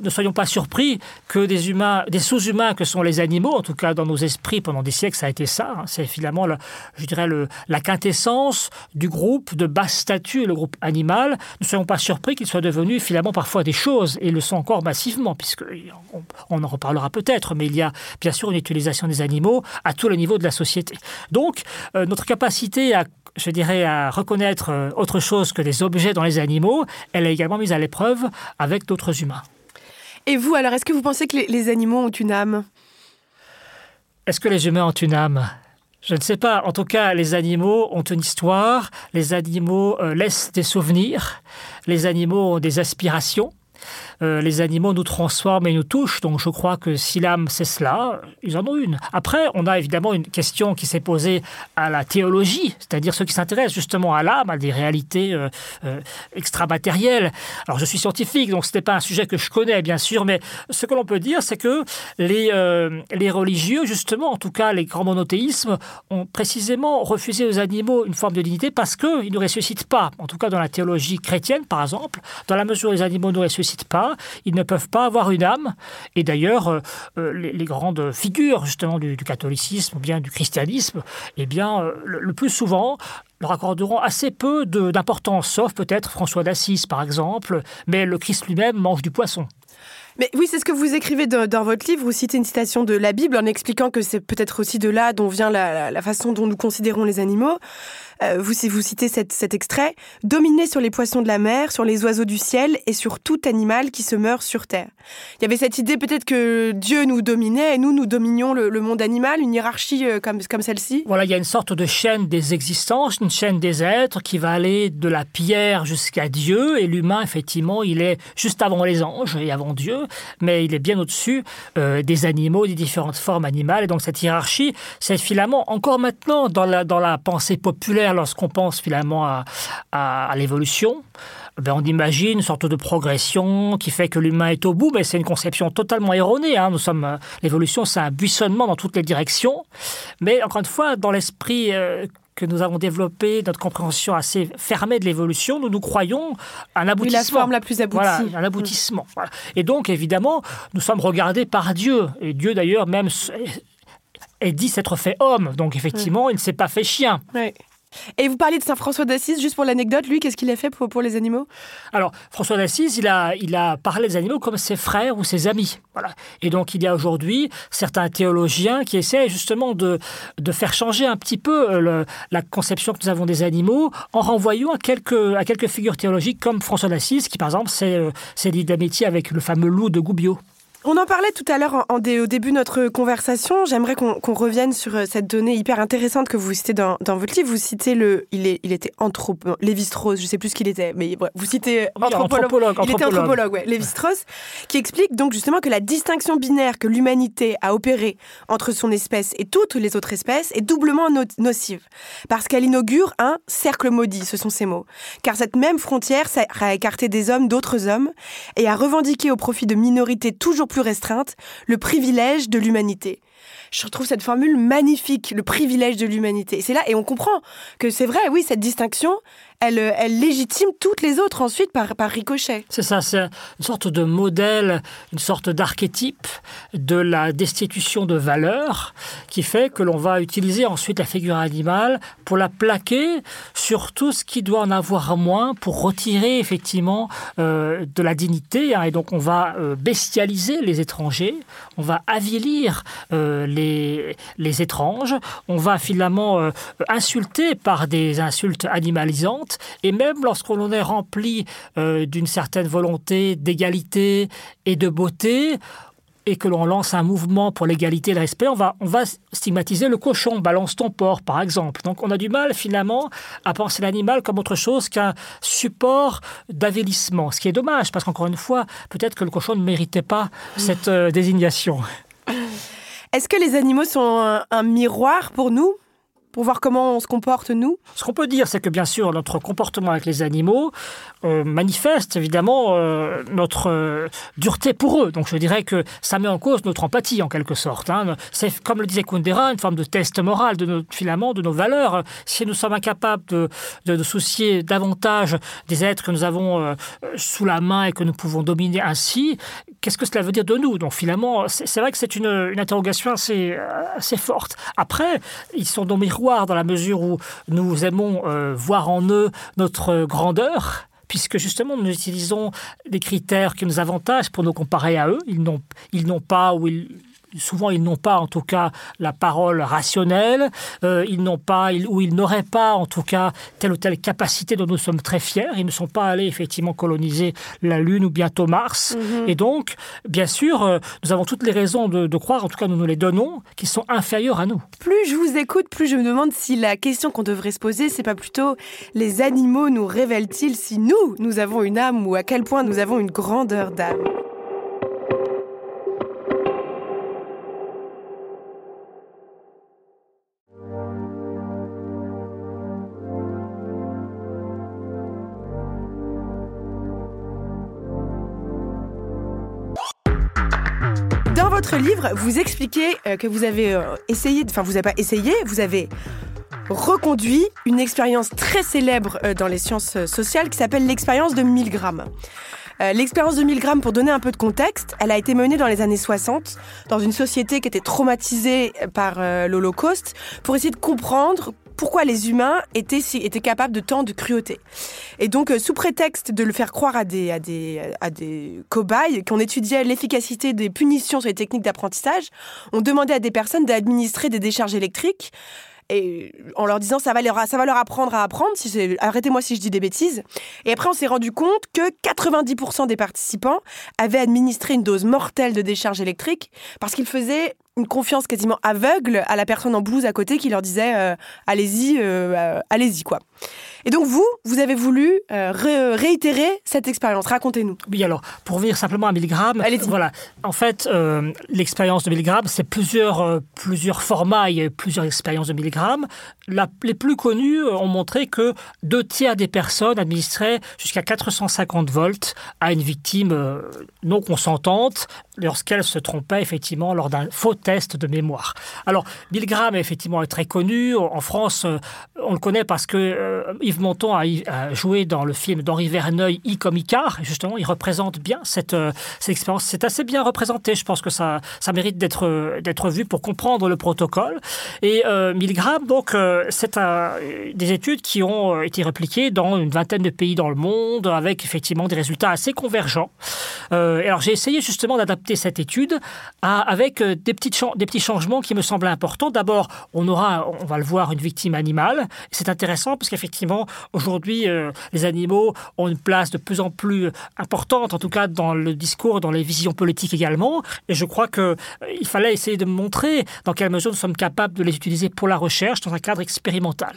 ne soyons pas surpris que des humains, des sous-humains que sont les animaux, en tout cas dans nos esprits pendant des siècles, ça a été ça. hein. c'est finalement, le- je dirais, le- la quintessence du groupe de basse statut, le groupe animal. Ne soyons pas surpris qu'ils soient devenus finalement parfois des choses, et ils le sont encore massivement, puisque on, on en reparlera peut-être, mais il y a bien sûr une utilisation des animaux à tous les niveaux de la société. Donc euh, notre capacité à je dirais, à reconnaître euh, autre chose que des objets dans les animaux, elle est également mise à l'épreuve avec d'autres humains. Et vous, alors, est-ce que vous pensez que les, les animaux ont une âme? Est-ce que les humains ont une âme? Je ne sais pas. En tout cas, les animaux ont une histoire, les animaux euh, laissent des souvenirs, les animaux ont des aspirations. Euh, les animaux nous transforment et nous touchent, donc je crois que si l'âme c'est cela, ils en ont une. Après, on a évidemment une question qui s'est posée à la théologie, c'est-à-dire ceux qui s'intéressent justement à l'âme, à des réalités euh, euh, extramatérielles. Alors je suis scientifique, donc ce n'est pas un sujet que je connais bien sûr, mais ce que l'on peut dire, c'est que les, les religieux, justement, en tout cas les grands monothéismes, ont précisément refusé aux animaux une forme de dignité parce qu'ils ne ressuscitent pas. En tout cas dans la théologie chrétienne, par exemple, dans la mesure où les animaux ne ressuscitent pas, ils ne peuvent pas avoir une âme. Et d'ailleurs, euh, euh, les, grandes figures justement du, du catholicisme bien du christianisme, eh bien, euh, le, plus souvent leur accorderont assez peu d'importance, sauf peut-être François d'Assise, par exemple, mais le Christ lui-même mange du poisson. Mais oui, c'est ce que vous écrivez dans, votre livre. Vous citez une citation de la Bible en expliquant que c'est peut-être aussi de là dont vient la façon dont nous considérons les animaux. Euh, vous, vous citez cet extrait Dominer sur les poissons de la mer, sur les oiseaux du ciel et sur tout animal qui se meurt sur terre. Il y avait cette idée peut-être que Dieu nous dominait et nous, nous dominions le, monde animal, une hiérarchie euh, comme, celle-ci. Voilà, il y a une sorte de chaîne des existences, une chaîne des êtres qui va aller de la pierre jusqu'à Dieu. Et l'humain, effectivement, il est juste avant les anges et avant Dieu, mais il est bien au-dessus euh, des animaux, des différentes formes animales. Et donc cette hiérarchie, c'est finalement encore maintenant dans la pensée populaire, lorsqu'on pense finalement à, à, à l'évolution. Ben, on imagine une sorte de progression qui fait que l'humain est au bout, mais c'est une conception totalement erronée. hein. Nous sommes euh, l'évolution, c'est un buissonnement dans toutes les directions. Mais encore une fois, dans l'esprit euh, que nous avons développé, notre compréhension assez fermée de l'évolution, nous nous croyons un Oui, aboutissement. la forme la plus aboutie. Voilà, un aboutissement. Voilà. Et donc, évidemment, nous sommes regardés par Dieu. Et Dieu, d'ailleurs, même est dit s'être fait homme. Donc, effectivement, il ne s'est pas fait chien. Ouais. Et vous parliez de Saint François d'Assise, juste pour l'anecdote, lui, qu'est-ce qu'il a fait pour, pour les animaux? Alors, François d'Assise, il a, il a parlé des animaux comme ses frères ou ses amis. Voilà. Et donc, il y a aujourd'hui certains théologiens qui essaient justement de, de faire changer un petit peu euh, la conception que nous avons des animaux en renvoyant à quelques, à quelques figures théologiques comme François d'Assise, qui par exemple s'est euh, lié d'amitié avec le fameux loup de Goubiot. On en parlait tout à l'heure en- en dé- au début de notre conversation. J'aimerais qu'on revienne sur euh, cette donnée hyper intéressante que vous citez dans, dans votre livre. Vous citez le, il, est, il était anthropo, Lévi-Strauss, je sais plus ce qu'il était, mais voilà, vous citez Oui, anthropologue. anthropologue, Il était anthropologue. anthropologue, ouais, Lévi-Strauss, qui explique donc justement que la distinction binaire que l'humanité a opérée entre son espèce et toutes les autres espèces est doublement no- nocive, parce qu'elle inaugure un cercle maudit, ce sont ces mots. Car cette même frontière sert à écarter des hommes d'autres hommes et à revendiquer au profit de minorités toujours plus restreintes le privilège de l'humanité. Je trouve cette formule magnifique, le privilège de l'humanité. C'est là, et on comprend que c'est vrai, oui, cette distinction, elle, euh, elle légitime toutes les autres ensuite par, ricochet. C'est ça, c'est une sorte de modèle, une sorte d'archétype de la destitution de valeur qui fait que l'on va utiliser ensuite la figure animale pour la plaquer sur tout ce qui doit en avoir moins pour retirer effectivement euh, de la dignité. hein. et donc on va euh, bestialiser les étrangers, on va avilir les, les étranges, on va finalement insulter par des insultes animalisantes et même lorsqu'on est rempli euh, d'une certaine volonté d'égalité et de beauté, et que l'on lance un mouvement pour l'égalité et le respect, on va, on va stigmatiser le cochon, balance ton porc, par exemple. Donc on a du mal, finalement, à penser l'animal comme autre chose qu'un support d'avilissement. Ce qui est dommage, parce qu'encore une fois, peut-être que le cochon ne méritait pas cette euh, désignation. Est-ce que les animaux sont un miroir pour nous? Pour voir comment on se comporte nous Ce qu'on peut dire, c'est que bien sûr, notre comportement avec les animaux euh, manifeste évidemment euh, notre euh, dureté pour eux. Donc je dirais que ça met en cause notre empathie en quelque sorte. Hein. C'est, comme le disait Kundera, une forme de test moral de notre filament, de nos valeurs. Si nous sommes incapables de, de, soucier davantage des êtres que nous avons sous la main et que nous pouvons dominer ainsi, qu'est-ce que cela veut dire de nous? Donc finalement, c'est, vrai que c'est une, interrogation assez, forte. Après, ils sont nos dans la mesure où nous aimons euh, voir en eux notre grandeur puisque justement nous utilisons des critères qui nous avantagent pour nous comparer à eux. Ils n'ont, ils n'ont pas ou ils souvent ils n'ont pas en tout cas la parole rationnelle, euh, ils n'ont pas ou ils n'auraient pas en tout cas telle ou telle capacité dont nous sommes très fiers. Ils ne sont pas allés effectivement coloniser la Lune ou bientôt Mars. Mhm. Et donc, bien sûr, euh, nous avons toutes les raisons de, de croire, en tout cas nous nous les donnons, qu'ils sont inférieurs à nous. Plus je vous écoute, plus je me demande si la question qu'on devrait se poser, c'est pas plutôt les animaux nous révèlent-ils si nous, nous avons une âme ou à quel point nous avons une grandeur d'âme? Votre livre, vous expliquez euh, que vous avez euh, essayé, enfin vous n'avez pas essayé, vous avez reconduit une expérience très célèbre euh, dans les sciences sociales qui s'appelle l'expérience de Milgram. Euh, L'expérience de Milgram, pour donner un peu de contexte, elle a été menée dans les années 60 dans une société qui était traumatisée par l'Holocauste pour essayer de comprendre pourquoi les humains étaient, étaient capables de tant de cruauté. Et donc, euh, sous prétexte de le faire croire à des, à des, à des cobayes, qu'on étudiait l'efficacité des punitions sur les techniques d'apprentissage, on demandait à des personnes d'administrer des décharges électriques et en leur disant ça va leur, ça va leur apprendre à apprendre, si arrêtez-moi si je dis des bêtises. Et après, on s'est rendu compte que 90% des participants avaient administré une dose mortelle de décharge électrique parce qu'ils faisaient une confiance quasiment aveugle à la personne en blouse à côté qui leur disait euh, allez-y, euh, euh, allez-y quoi. Et donc vous, vous avez voulu euh, ré- réitérer cette expérience. Racontez-nous. Oui, alors, pour revenir simplement à Milgram, voilà. En fait, euh, l'expérience de Milgram, c'est plusieurs, euh, plusieurs formats, il y a eu plusieurs expériences de Milgram. La- les plus connues ont montré que deux tiers des personnes administraient jusqu'à 450 volts à une victime non consentante lorsqu'elle se trompait effectivement lors d'un faux test de mémoire. Alors, Milgram, effectivement, est très connu. En France, on le connaît parce que Yves Montand a, joué dans le film d'Henri Verneuil, I comme Icare. Et justement, il représente bien cette, euh, cette expérience. C'est assez bien représenté. Je pense que ça, ça mérite d'être d'être vu pour comprendre le protocole. Et euh, Milgram, donc, euh, c'est des études qui ont été répliquées dans une vingtaine de pays dans le monde, avec effectivement des résultats assez convergents. Alors, j'ai essayé justement d'adapter cette étude avec des, petites des petits changements qui me semblaient importants. D'abord, on aura, on va le voir, une victime animale. C'est intéressant parce qu'effectivement, aujourd'hui, euh, les animaux ont une place de plus en plus importante, en tout cas dans le discours, dans les visions politiques également. Et je crois que euh, fallait essayer de montrer dans quelle mesure nous sommes capables de les utiliser pour la recherche dans un cadre expérimental.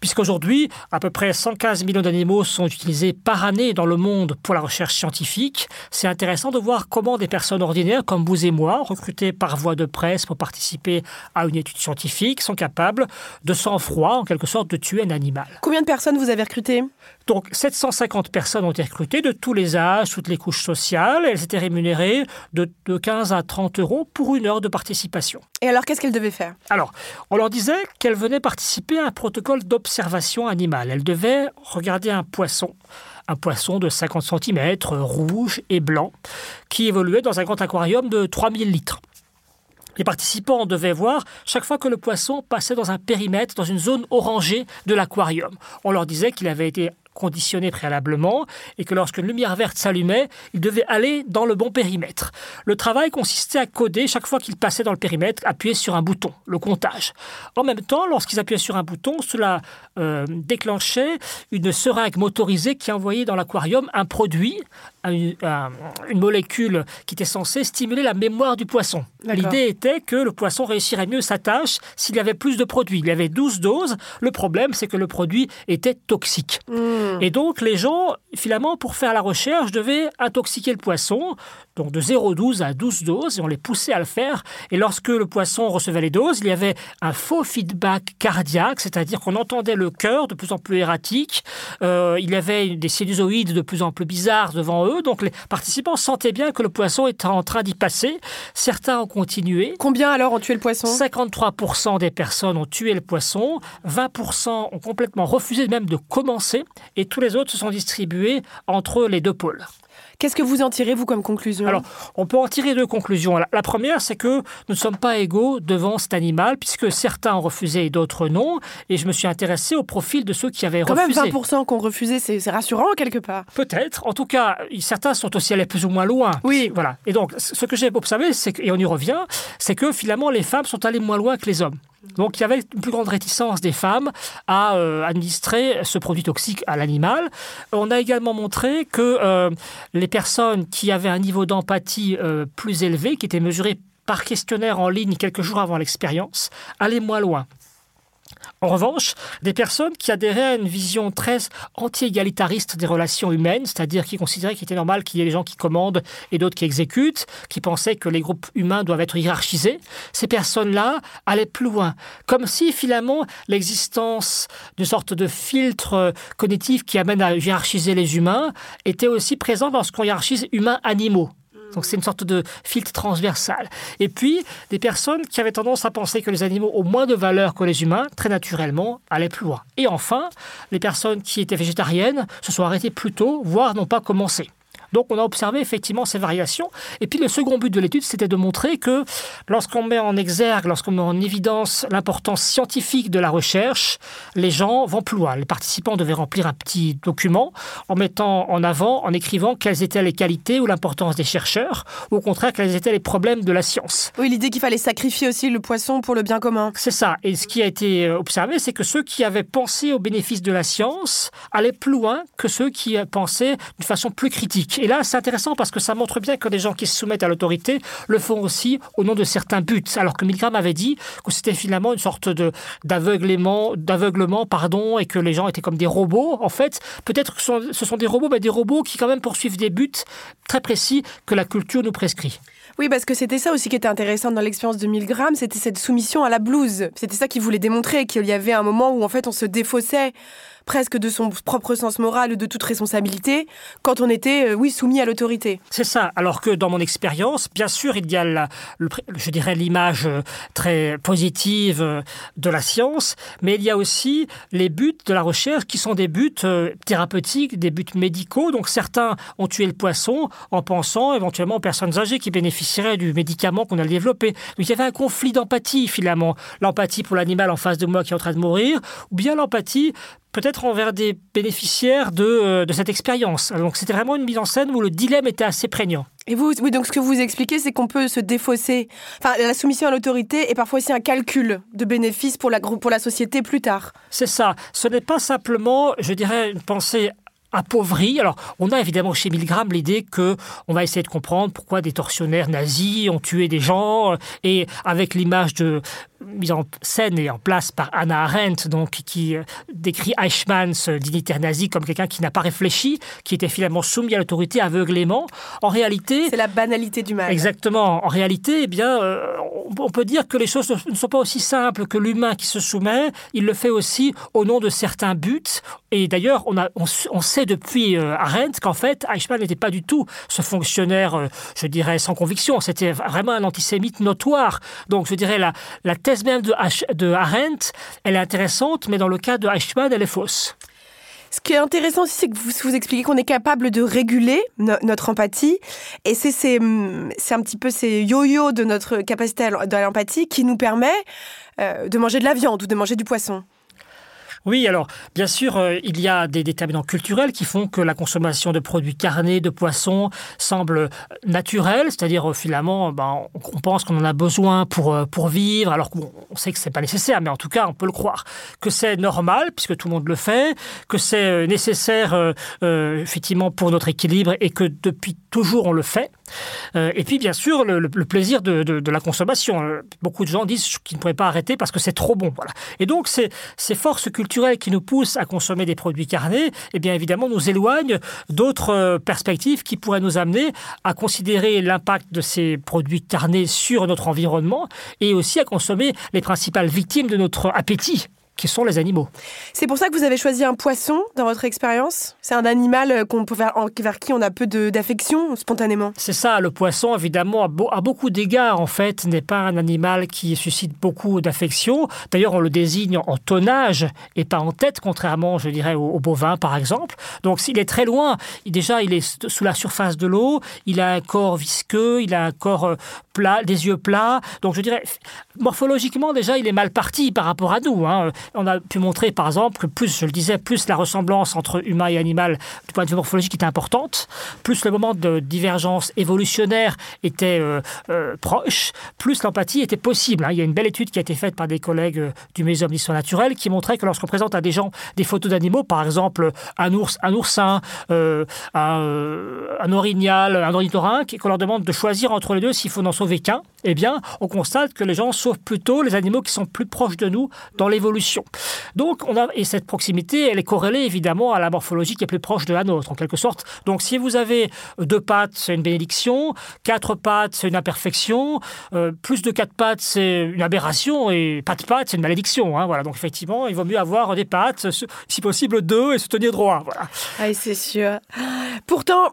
Puisqu'aujourd'hui, à peu près 115 millions d'animaux sont utilisés par année dans le monde pour la recherche scientifique, c'est intéressant de voir comment des personnes ordinaires comme vous et moi, recrutées par voie de presse pour participer à une étude scientifique, sont capables de sang-froid, en quelque sorte, de tuer un animal. Combien de personnes vous avez recruté Donc 750 personnes ont été recrutées de tous les âges, toutes les couches sociales. Elles étaient rémunérées de, de 15 à 30 euros pour une heure de participation. Et alors, qu'est-ce qu'elles devaient faire? Alors, on leur disait qu'elles venaient participer à un protocole d'observation animale. Elles devaient regarder un poisson, un poisson de 50 cm, rouge et blanc, qui évoluait dans un grand aquarium de 3000 litres. Les participants devaient voir chaque fois que le poisson passait dans un périmètre, dans une zone orangée de l'aquarium. On leur disait qu'il avait été conditionné préalablement et que lorsqu'une lumière verte s'allumait, il devait aller dans le bon périmètre. Le travail consistait à coder chaque fois qu'il passait dans le périmètre, appuyer sur un bouton, le comptage. En même temps, lorsqu'ils appuyaient sur un bouton, cela euh, déclenchait une seringue motorisée qui envoyait dans l'aquarium un produit, un- un- une molécule qui était censée stimuler la mémoire du poisson. L'idée était que le poisson réussirait mieux sa tâche s'il y avait plus de produits. Il y avait 12 doses. Le problème, c'est que le produit était toxique. Hmm. Et donc, les gens, finalement, pour faire la recherche, devaient intoxiquer le poisson donc de 0,12 à 12 doses, et on les poussait à le faire. Et lorsque le poisson recevait les doses, il y avait un faux feedback cardiaque, c'est-à-dire qu'on entendait le cœur de plus en plus erratique, euh, il y avait des sinusoïdes de plus en plus bizarres devant eux, donc les participants sentaient bien que le poisson était en train d'y passer. Certains ont continué. Combien alors ont tué le poisson? 53% des personnes ont tué le poisson, 20% ont complètement refusé même de commencer, et tous les autres se sont distribués entre les deux pôles. Qu'est-ce que vous en tirez, vous, comme conclusion Alors, on peut en tirer deux conclusions. La, première, c'est que nous ne sommes pas égaux devant cet animal, puisque certains ont refusé et d'autres non. Et je me suis intéressé au profil de ceux qui avaient Quand refusé. même 20% qui ont refusé, c'est rassurant quelque part. Peut-être. En tout cas, certains sont aussi allés plus ou moins loin. Oui. Voilà. Et donc, ce que j'ai observé, et on y revient, c'est que finalement, les femmes sont allées moins loin que les hommes. Donc, il y avait une plus grande réticence des femmes à euh, administrer ce produit toxique à l'animal. On a également montré que euh, les personnes qui avaient un niveau d'empathie euh, plus élevé, qui était mesuré par questionnaire en ligne quelques jours avant l'expérience, allaient moins loin. En revanche, des personnes qui adhéraient à une vision très anti-égalitariste des relations humaines, c'est-à-dire qui considéraient qu'il était normal qu'il y ait des gens qui commandent et d'autres qui exécutent, qui pensaient que les groupes humains doivent être hiérarchisés, ces personnes-là allaient plus loin. Comme si finalement l'existence d'une sorte de filtre cognitif qui amène à hiérarchiser les humains était aussi présent lorsqu'on hiérarchise humains-animaux. Donc c'est une sorte de filtre transversal. Et puis, des personnes qui avaient tendance à penser que les animaux ont moins de valeur que les humains, très naturellement, allaient plus loin. Et enfin, les personnes qui étaient végétariennes se sont arrêtées plus tôt, voire n'ont pas commencé. Donc on a observé effectivement ces variations. Et puis le second but de l'étude, c'était de montrer que lorsqu'on met en exergue, lorsqu'on met en évidence l'importance scientifique de la recherche, les gens vont plus loin. Les participants devaient remplir un petit document en mettant en avant, en écrivant quelles étaient les qualités ou l'importance des chercheurs, ou au contraire quels étaient les problèmes de la science. Oui, l'idée qu'il fallait sacrifier aussi le poisson pour le bien commun. C'est ça. Et ce qui a été euh, observé, c'est que ceux qui avaient pensé aux bénéfices de la science allaient plus loin que ceux qui euh, pensaient d'une façon plus critique. Et là, c'est intéressant parce que ça montre bien que des gens qui se soumettent à l'autorité le font aussi au nom de certains buts. Alors que Milgram avait dit que c'était finalement une sorte d'aveuglement, d'aveuglement, pardon, et que les gens étaient comme des robots. En fait, peut-être que ce sont, ce sont des robots, mais des robots qui quand même poursuivent des buts très précis que la culture nous prescrit. Oui, parce que c'était ça aussi qui était intéressant dans l'expérience de Milgram, c'était cette soumission à la blouse. C'était ça qu'il voulait démontrer, qu'il y avait un moment où en fait on se défaussait presque de son propre sens moral de toute responsabilité quand on était, euh, oui, soumis à l'autorité. C'est ça. Alors que dans mon expérience, bien sûr, il y a, la, je dirais, l'image euh, très positive euh, de la science, mais il y a aussi les buts de la recherche qui sont des buts thérapeutiques, des buts médicaux. Donc certains ont tué le poisson en pensant éventuellement aux personnes âgées qui bénéficieraient du médicament qu'on a développé. Donc il y avait un conflit d'empathie finalement. L'empathie pour l'animal en face de moi qui est en train de mourir, ou bien l'empathie peut-être envers des bénéficiaires de, euh, de cette expérience. Donc c'était vraiment une mise en scène où le dilemme était assez prégnant. Et vous, oui, donc ce que vous expliquez, c'est qu'on peut se défausser. Enfin, la soumission à l'autorité est parfois aussi un calcul de bénéfices pour la, pour la société plus tard. C'est ça. Ce n'est pas simplement, je dirais, une pensée appauvrie. Alors, on a évidemment chez Milgram l'idée que on va essayer de comprendre pourquoi des tortionnaires nazis ont tué des gens, et avec l'image de mise en scène et en place par Anna Arendt, donc qui euh, décrit Eichmann, ce dignitaire nazi, comme quelqu'un qui n'a pas réfléchi, qui était finalement soumis à l'autorité aveuglément. En réalité, C'est la banalité du mal. Exactement. En réalité, eh bien, euh, on- peut dire que les choses ne sont pas aussi simples que l'humain qui se soumet. Il le fait aussi au nom de certains buts. Et d'ailleurs, on, a- on sait depuis euh, Arendt qu'en fait, Eichmann n'était pas du tout ce fonctionnaire, euh, je dirais, sans conviction. C'était vraiment un antisémite notoire. Donc, je dirais, la, la thèse même de, de Arendt, elle est intéressante, mais dans le cas de Eichmann, elle est fausse. Ce qui est intéressant aussi, c'est que vous, vous expliquez qu'on est capable de réguler no- notre empathie. Et hum, c'est un petit peu ces yo-yo de notre capacité à l'empathie qui nous permet euh, de manger de la viande ou de manger du poisson. Oui, alors, bien sûr, euh, il y a des déterminants culturels qui font que la consommation de produits carnés, de poissons, semble naturelle, c'est-à-dire, euh, finalement, ben, on, pense qu'on en a besoin pour, euh, pour vivre, alors qu'on on sait que c'est pas nécessaire, mais en tout cas, on peut le croire. Que c'est normal, puisque tout le monde le fait, que c'est euh, nécessaire, euh, euh, effectivement, pour notre équilibre, et que depuis toujours, on le fait. Euh, et puis, bien sûr, le, plaisir de, de- la consommation. Euh, Beaucoup de gens disent qu'ils ne pourraient pas arrêter parce que c'est trop bon. Voilà. Et donc, ces forces culturelles qui nous pousse à consommer des produits carnés, eh bien évidemment nous éloigne d'autres euh, perspectives qui pourraient nous amener à considérer l'impact de ces produits carnés sur notre environnement et aussi à consommer les principales victimes de notre appétit qui sont les animaux. C'est pour ça que vous avez choisi un poisson dans votre expérience? C'est un animal euh, qu'on peut vers, vers, qui on a peu d'affection spontanément? C'est ça, le poisson évidemment à, beaucoup d'égards en fait n'est pas un animal qui suscite beaucoup d'affection. D'ailleurs on le désigne en tonnage et pas en tête contrairement je dirais au, bovin par exemple. Donc s'il est très loin, déjà il est sous la surface de l'eau, il a un corps visqueux, il a un corps euh, plat, des yeux plats. Donc je dirais morphologiquement déjà il est mal parti par rapport à nous. Hein on a pu montrer, par exemple, que plus, je le disais, plus la ressemblance entre humain et animal du point de vue morphologique était importante, plus le moment de divergence évolutionnaire était euh, euh, proche, plus l'empathie était possible. Hein. Il y a une belle étude qui a été faite par des collègues euh, du Muséum d'histoire naturelle qui montrait que lorsqu'on présente à des gens des photos d'animaux, par exemple un ours, un oursin, un, un, orignal, un ornithorynque, et qu'on leur demande de choisir entre les deux s'il faut n'en sauver qu'un, eh bien, on constate que les gens sauvent plutôt les animaux qui sont plus proches de nous dans l'évolution. Donc, on a, et cette proximité, elle est corrélée évidemment à la morphologie qui est plus proche de la nôtre, en quelque sorte. Donc, si vous avez deux pattes, c'est une bénédiction, quatre pattes, c'est une imperfection, euh, plus de quatre pattes, c'est une aberration, et pas de pattes, c'est une malédiction. Hein, voilà. Donc, effectivement, il vaut mieux avoir des pattes, si possible deux, et se tenir droit. Voilà. Ah, c'est sûr. Pourtant,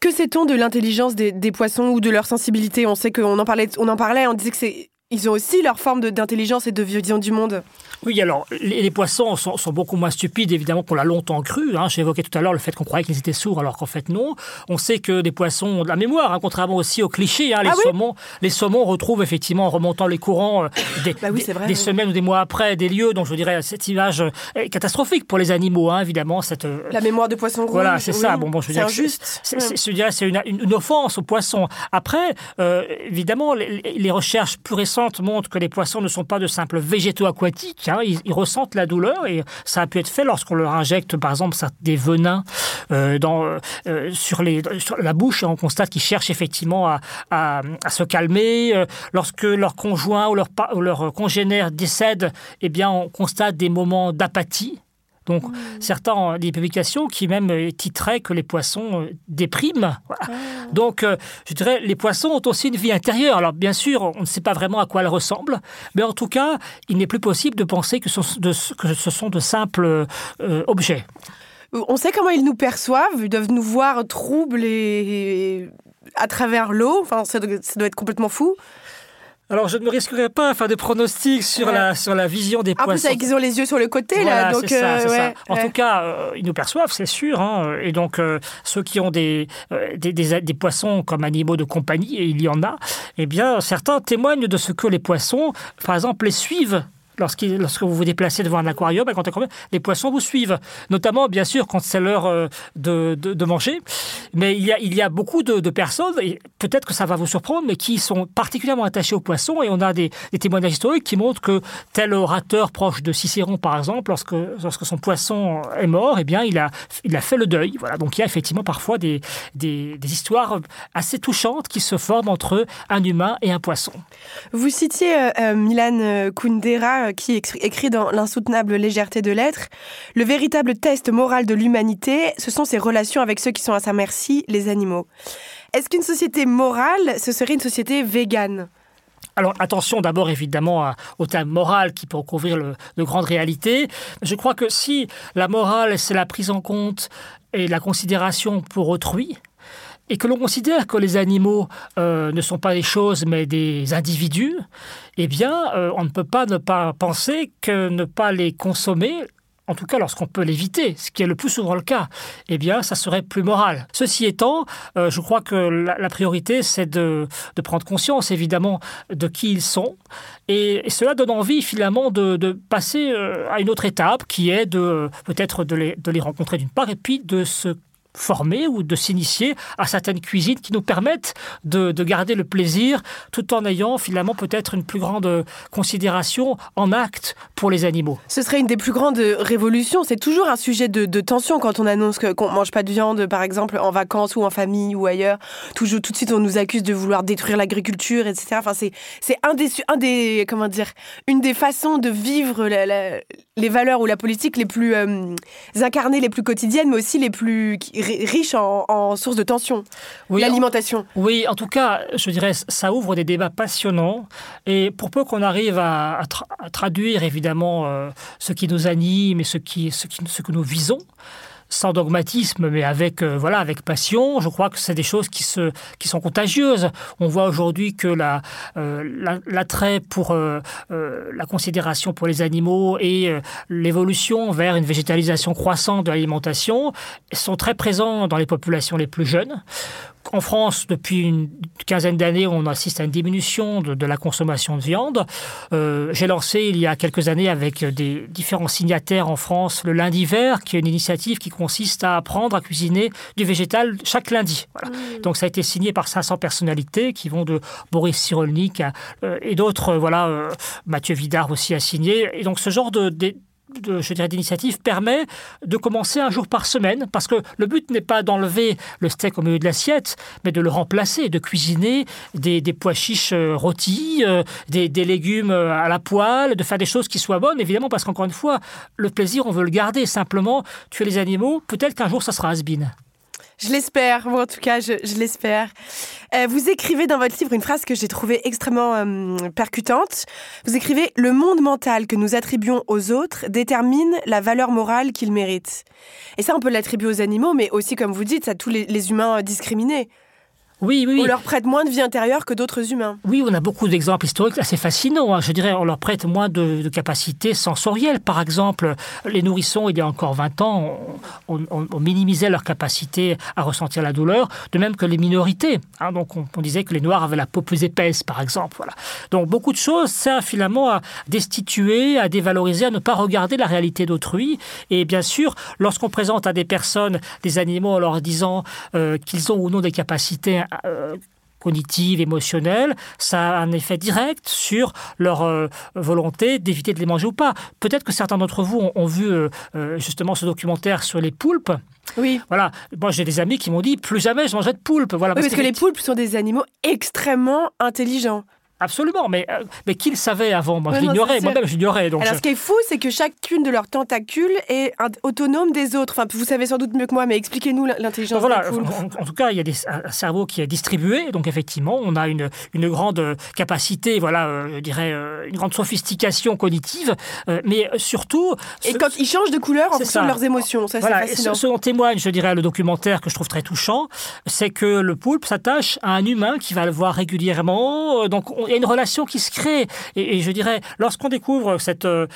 que sait-on de l'intelligence des, des, poissons ou de leur sensibilité? On sait qu'on en parlait, on en parlait, on disait que c'est ils ont aussi leur forme d'intelligence et de vision du monde. Oui, alors les, poissons sont, beaucoup moins stupides, évidemment, qu'on l'a longtemps cru. Hein. J'évoquais tout à l'heure le fait qu'on croyait qu'ils étaient sourds, alors qu'en fait non. On sait que des poissons ont de la mémoire, hein, contrairement aussi aux clichés. Hein. Les, ah saumons, les saumons retrouvent effectivement en remontant les courants euh, des, bah des, semaines ou des mois après des lieux. Donc je dirais cette image est catastrophique pour les animaux, évidemment. Cette, euh, la mémoire de poissons rouges. Voilà, c'est ça. Bon, bon, je c'est injuste. Je dirais c'est une, une, offense aux poissons. Après, euh, évidemment, les, les recherches plus récentes montrent que les poissons ne sont pas de simples végétaux aquatiques. Ils, ils ressentent la douleur et ça a pu être fait lorsqu'on leur injecte par exemple des venins euh, euh, sur, la bouche et on constate qu'ils cherchent effectivement à, à, se calmer. Euh, lorsque leur conjoint ou leur, ou leur congénère décède, eh bien on constate des moments d'apathie donc, mmh. certains des publications qui même euh, titraient que les poissons euh, dépriment. Ah. Donc, euh, je dirais, les poissons ont aussi une vie intérieure. Alors, bien sûr, on ne sait pas vraiment à quoi elles ressemblent, mais en tout cas, il n'est plus possible de penser que ce, sont de simples objets. On sait comment ils nous perçoivent, ils doivent nous voir troubles et, à travers l'eau. Enfin, ça doit être complètement fou. Alors, je ne me risquerai pas à faire des pronostics sur, la, sur la vision des poissons. En plus, ils ont les yeux sur le côté, là. Donc, ça, euh, En tout cas, euh, ils nous perçoivent, c'est sûr. Hein. et donc, euh, ceux qui ont des, des, des, poissons comme animaux de compagnie, et il y en a, eh bien, certains témoignent de ce que les poissons, par exemple, les suivent lorsque vous vous déplacez devant un aquarium, quand les poissons vous suivent. Notamment, bien sûr, quand c'est l'heure euh, de, de, manger. Mais il y a, il y a beaucoup de, personnes, et peut-être que ça va vous surprendre, mais qui sont particulièrement attachés aux poissons. Et on a des, témoignages historiques qui montrent que tel orateur proche de Cicéron, par exemple, lorsque, lorsque son poisson est mort, eh bien, il a, il a fait le deuil. Voilà. Donc il y a effectivement parfois des, des, des histoires assez touchantes qui se forment entre un humain et un poisson. Vous citiez euh, euh, Milan Kundera qui écrit dans L'insoutenable légèreté de l'être, le véritable test moral de l'humanité, ce sont ses relations avec ceux qui sont à sa merci, les animaux. Est-ce qu'une société morale, ce serait une société végane? Alors attention d'abord évidemment au terme moral qui peut recouvrir de grandes réalités. Je crois que si la morale c'est la prise en compte et la considération pour autrui, et que l'on considère que les animaux euh, ne sont pas des choses mais des individus, eh bien, euh, on ne peut pas ne pas penser que ne pas les consommer en tout cas lorsqu'on peut l'éviter, ce qui est le plus souvent le cas, eh bien, ça serait plus moral. Ceci étant, euh, je crois que la, priorité, c'est de, prendre conscience, évidemment, de qui ils sont. Et, cela donne envie, finalement, de, passer à une autre étape, qui est de peut-être de les, de les rencontrer d'une part, et puis de se former ou de s'initier à certaines cuisines qui nous permettent de, garder le plaisir tout en ayant finalement peut-être une plus grande considération en acte pour les animaux. Ce serait une des plus grandes révolutions. C'est toujours un sujet de, tension quand on annonce qu'on ne mange pas de viande, par exemple, en vacances ou en famille ou ailleurs. Toujours, tout de suite, on nous accuse de vouloir détruire l'agriculture, etc. Enfin, c'est un des, un des, comment dire, une des façons de vivre les valeurs ou la politique les plus euh, incarnées, les plus quotidiennes, mais aussi les plus riches en, sources de tension. L'alimentation. Oui, en tout cas, je dirais, ça ouvre des débats passionnants. Et pour peu qu'on arrive à, traduire évidemment euh, ce qui nous anime et ce, qui, ce, qui, ce que nous visons, sans dogmatisme, mais avec euh, voilà avec passion. Je crois que c'est des choses qui se qui sont contagieuses. On voit aujourd'hui que euh, l'attrait pour euh, la considération pour les animaux et l'évolution vers une végétalisation croissante de l'alimentation sont très présents dans les populations les plus jeunes. En France, depuis une quinzaine d'années, on assiste à une diminution de, la consommation de viande. Euh, j'ai lancé il y a quelques années avec des différents signataires en France le lundi vert, qui est une initiative qui consiste à apprendre à cuisiner du végétal chaque lundi. Mmh. Donc ça a été signé par 500 personnalités qui vont de Boris Cyrulnik euh, et d'autres. Voilà, euh, Mathieu Vidard aussi a signé. Et donc ce genre de de, je dirais, d'initiative permet de commencer un jour par semaine, parce que le but n'est pas d'enlever le steak au milieu de l'assiette, mais de le remplacer, de cuisiner des, pois chiches euh, rôtis, euh, des, des, légumes euh, à la poêle, de faire des choses qui soient bonnes, évidemment, parce qu'encore une fois, le plaisir, on veut le garder. Simplement, tuer les animaux, peut-être qu'un jour, ça sera has je l'espère, moi en tout cas, je, l'espère. Euh, vous écrivez dans votre livre une phrase que j'ai trouvée extrêmement euh, percutante. Vous écrivez Le monde mental que nous attribuons aux autres détermine la valeur morale qu'ils méritent. Et ça, on peut l'attribuer aux animaux, mais aussi, comme vous dites, à tous les humains discriminés. Oui, oui, On leur prête moins de vie intérieure que d'autres humains. Oui, on a beaucoup d'exemples historiques assez fascinants. Hein. Je dirais, on leur prête moins de, capacités sensorielles. Par exemple, les nourrissons, il y a encore 20 ans, on, minimisait leur capacité à ressentir la douleur, de même que les minorités. Hein. Donc, on, disait que les Noirs avaient la peau plus épaisse, par exemple. Voilà. Donc, beaucoup de choses servent finalement à destituer, à dévaloriser, à ne pas regarder la réalité d'autrui. Et bien sûr, lorsqu'on présente à des personnes des animaux en leur disant euh, qu'ils ont ou non des capacités euh, cognitive, émotionnelle, ça a un effet direct sur leur euh, volonté d'éviter de les manger ou pas. Peut-être que certains d'entre vous ont, vu euh, justement ce documentaire sur les poulpes. Oui. Voilà. Moi, j'ai des amis qui m'ont dit plus jamais je mangerai de poulpe. Voilà. parce, que, les poulpes sont des animaux extrêmement intelligents. Absolument, mais, euh, mais qui le savait avant Moi, je l'ignorais, moi-même, j'ignorais. Alors, ce qui est fou, c'est que chacune de leurs tentacules est autonome des autres. Enfin, vous savez sans doute mieux que moi, mais expliquez-nous l'intelligence voilà, en, tout cas, il y a des, un cerveau qui est distribué, donc effectivement, on a une, une grande capacité, voilà, euh, je dirais, euh, une grande sophistication cognitive, mais surtout... Et quand ils changent de couleur en fonction de leurs émotions, ça voilà, c'est fascinant. Ce, dont témoigne, je dirais, le documentaire que je trouve très touchant, c'est que le poulpe s'attache à un humain qui va le voir régulièrement, donc y a une relation qui se crée. Et, je dirais, lorsqu'on découvre cette, euh,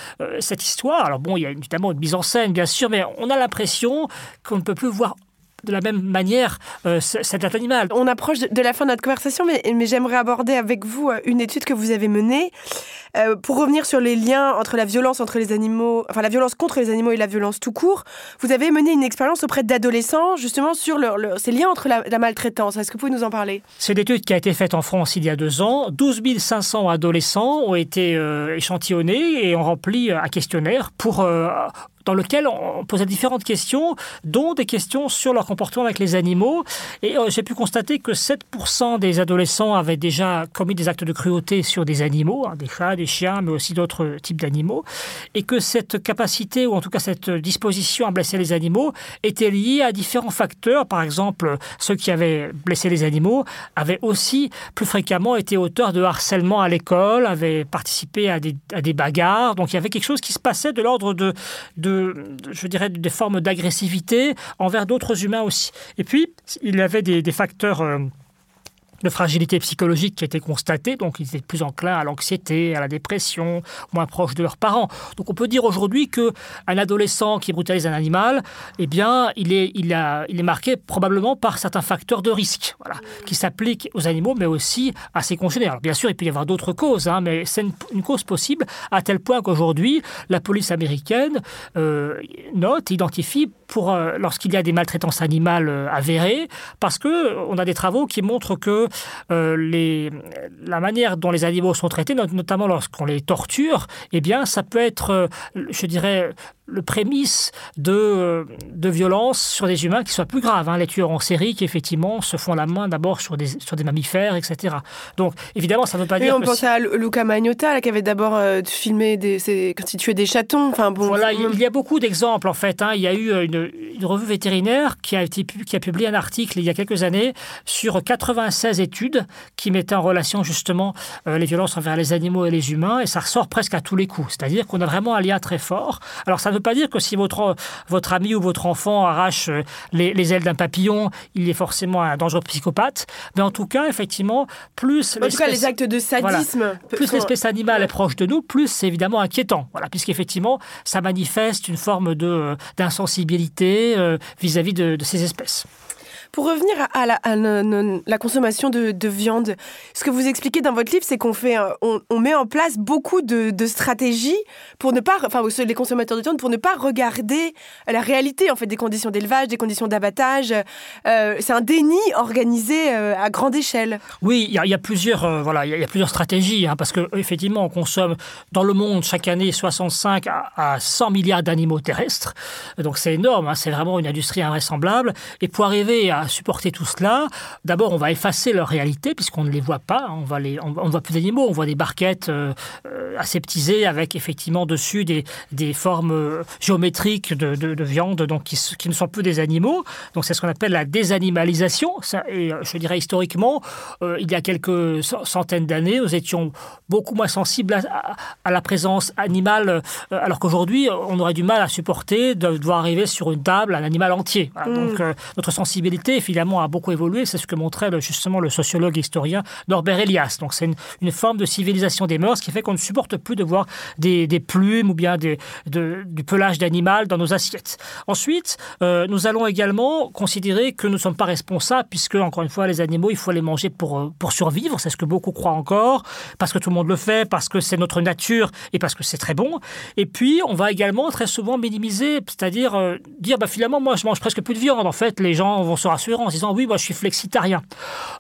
cette histoire, alors bon, il y a notamment une mise en scène, bien sûr, mais on a l'impression qu'on ne peut plus voir de la même manière euh, cet animal. On approche de la fin de notre conversation, mais, mais j'aimerais aborder avec vous euh, une étude que vous avez menée euh, pour revenir sur les liens entre la violence entre les animaux, enfin la violence contre les animaux et la violence tout court. Vous avez mené une expérience auprès d'adolescents justement sur ces liens entre la, maltraitance. Est-ce que vous pouvez nous en parler? C'est une étude qui a été faite en France il y a deux ans. 12 500 adolescents ont été échantillonnés et ont rempli un questionnaire pour dans lequel on posait différentes questions, dont des questions sur leur comportement avec les animaux. Et euh, j'ai pu constater que 7% des adolescents avaient déjà commis des actes de cruauté sur des animaux, hein, des chats, des chiens, mais aussi d'autres types d'animaux, et que cette capacité, ou en tout cas cette disposition à blesser les animaux, était liée à différents facteurs. Par exemple, ceux qui avaient blessé les animaux avaient aussi plus fréquemment été auteurs de harcèlement à l'école, avaient participé à des, bagarres. Donc il y avait quelque chose qui se passait de l'ordre de je dirais, des formes d'agressivité envers d'autres humains aussi. Et puis, il y avait des, facteurs... De fragilité psychologique qui étaient constatés, donc ils étaient plus enclins à l'anxiété, à la dépression, moins proches de leurs parents. Donc on peut dire aujourd'hui que un adolescent qui brutalise un animal, eh bien, il est, il a, il est marqué probablement par certains facteurs de risque, voilà, qui s'appliquent aux animaux, mais aussi à ses congénères. Bien sûr, il peut y avoir d'autres causes, hein, mais c'est une, cause possible à tel point qu'aujourd'hui, la police américaine euh, note, identifie pour lorsqu'il y a des maltraitances animales avérées, parce que on a des travaux qui montrent que les, la manière dont les animaux sont traités, notamment lorsqu'on les torture, eh bien, ça peut être, je dirais, le prémisse de, euh, de violences sur des humains qui soient plus graves. Hein. Les tueurs en série qui, effectivement, se font la main d'abord sur des, sur des mammifères, etc. Donc, évidemment, ça ne veut pas dire. on pense à Luca Magnotta, qui avait d'abord euh, filmé des, quand il tuait des chatons. Enfin, bon, voilà, il y a beaucoup d'exemples, en fait. Hein. Il y a eu une, une, revue vétérinaire qui a, été, qui a publié un article il y a quelques années sur 96 études qui mettaient en relation, justement, euh, les violences envers les animaux et les humains, et ça ressort presque à tous les coups. C'est-à-dire qu'on a vraiment un lien très fort. Alors, ça ne veut pas dire que si votre, votre ami ou votre enfant arrache euh, les, ailes d'un papillon, il est forcément un dangereux psychopathe. Mais en tout cas, effectivement, plus... En tout cas, les actes de sadisme... plus l'espèce animale est proche de nous, plus c'est évidemment inquiétant. Voilà, puisqu'effectivement, ça manifeste une forme euh, d'insensibilité euh, vis-à-vis de ces espèces. Pour revenir à la, consommation de, viande, ce que vous expliquez dans votre livre, c'est qu'on fait, on, met en place beaucoup de, stratégies pour ne pas, enfin, les consommateurs de viande, pour ne pas regarder la réalité en fait des conditions d'élevage, des conditions d'abattage. Euh, c'est un déni organisé euh, à grande échelle. Oui, il y, a plusieurs, euh, voilà, il y, a plusieurs stratégies, hein, parce que effectivement, on consomme dans le monde chaque année 65 à, 100 milliards d'animaux terrestres, donc c'est énorme, hein, c'est vraiment une industrie invraisemblable. Et pour arriver à supporter tout cela, d'abord, on va effacer leur réalité puisqu'on ne les voit pas. On va les, on, voit plus d'animaux. On voit des barquettes euh, euh, aseptisées avec effectivement dessus des, des formes euh, géométriques de, de, viande, donc qui, qui, ne sont plus des animaux. Donc c'est ce qu'on appelle la désanimalisation. et je dirais historiquement, il y a quelques centaines d'années, nous étions beaucoup moins sensibles à, à, la présence animale, alors qu'aujourd'hui, on aurait du mal à supporter de devoir arriver sur une table un animal entier. Mmh. Donc notre sensibilité finalement a beaucoup évolué. C'est ce que montrait justement le sociologue historien Norbert Elias. Donc c'est une, forme de civilisation des mœurs qui fait qu'on ne supporte plus de voir des, plumes ou bien du pelage d'animal dans nos assiettes. Ensuite, euh, nous allons également considérer que nous ne sommes pas responsables puisque, encore une fois, les animaux, il faut les manger pour, euh, pour survivre. C'est ce que beaucoup croient encore, parce que tout le monde le fait, parce que c'est notre nature et parce que c'est très bon. Et puis, on va également très souvent minimiser, c'est-à-dire euh, dire, bah, finalement, moi, je mange presque plus de viande. En fait, les gens vont se en disant oui, moi je suis flexitarien.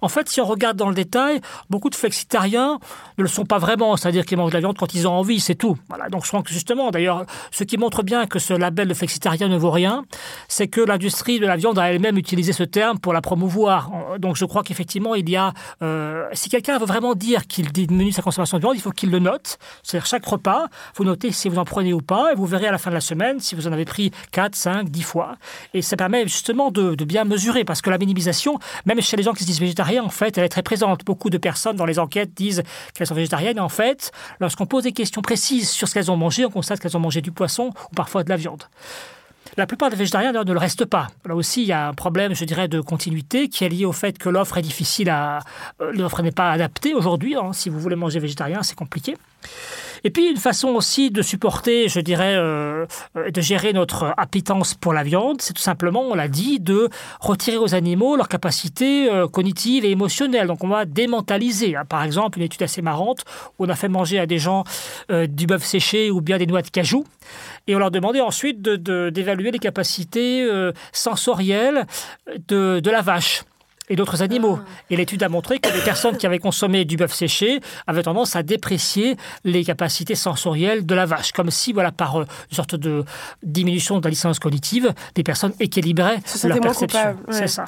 En fait, si on regarde dans le détail, beaucoup de flexitariens ne le sont pas vraiment, c'est-à-dire qu'ils mangent de la viande quand ils ont envie, c'est tout. Voilà. Donc je crois que justement, d'ailleurs, ce qui montre bien que ce label de flexitarien ne vaut rien, c'est que l'industrie de la viande a elle-même utilisé ce terme pour la promouvoir. Donc je crois qu'effectivement, il y a, euh, si quelqu'un veut vraiment dire qu'il diminue sa consommation de viande, il faut qu'il le note. C'est-à-dire chaque repas, vous notez si vous en prenez ou pas, et vous verrez à la fin de la semaine si vous en avez pris 4, 5, 10 fois. Et ça permet justement de bien mesurer parce que la minimisation, même chez les gens qui se disent végétariens, en fait, elle est très présente. Beaucoup de personnes dans les enquêtes disent qu'elles sont végétariennes. En fait, lorsqu'on pose des questions précises sur ce qu'elles ont mangé, on constate qu'elles ont mangé du poisson ou parfois de la viande. La plupart des végétariens ne le restent pas. Là aussi, il y a un problème, je dirais, de continuité qui est lié au fait que l'offre est difficile. Euh, l'offre n'est pas adaptée aujourd'hui. Hein. Si vous voulez manger végétarien, c'est compliqué. Et puis une façon aussi de supporter, je dirais, euh, euh, de gérer notre appétence pour la viande, c'est tout simplement, on l'a dit, de retirer aux animaux leur capacité euh, cognitive et émotionnelle. Donc on va démentaliser. Hein. Par exemple, une étude assez marrante, où on a fait manger à des gens du bœuf séché ou bien des noix de cajou, et on leur demandait ensuite d'évaluer les capacités sensorielles de, de la vache et d'autres animaux. Ah. Et l'étude a montré que les personnes qui avaient consommé du bœuf séché avaient tendance à déprécier les capacités sensorielles de la vache, comme si, voilà, par euh, une sorte de diminution de la licence cognitive, des personnes équilibraient leur perception. C'est ça.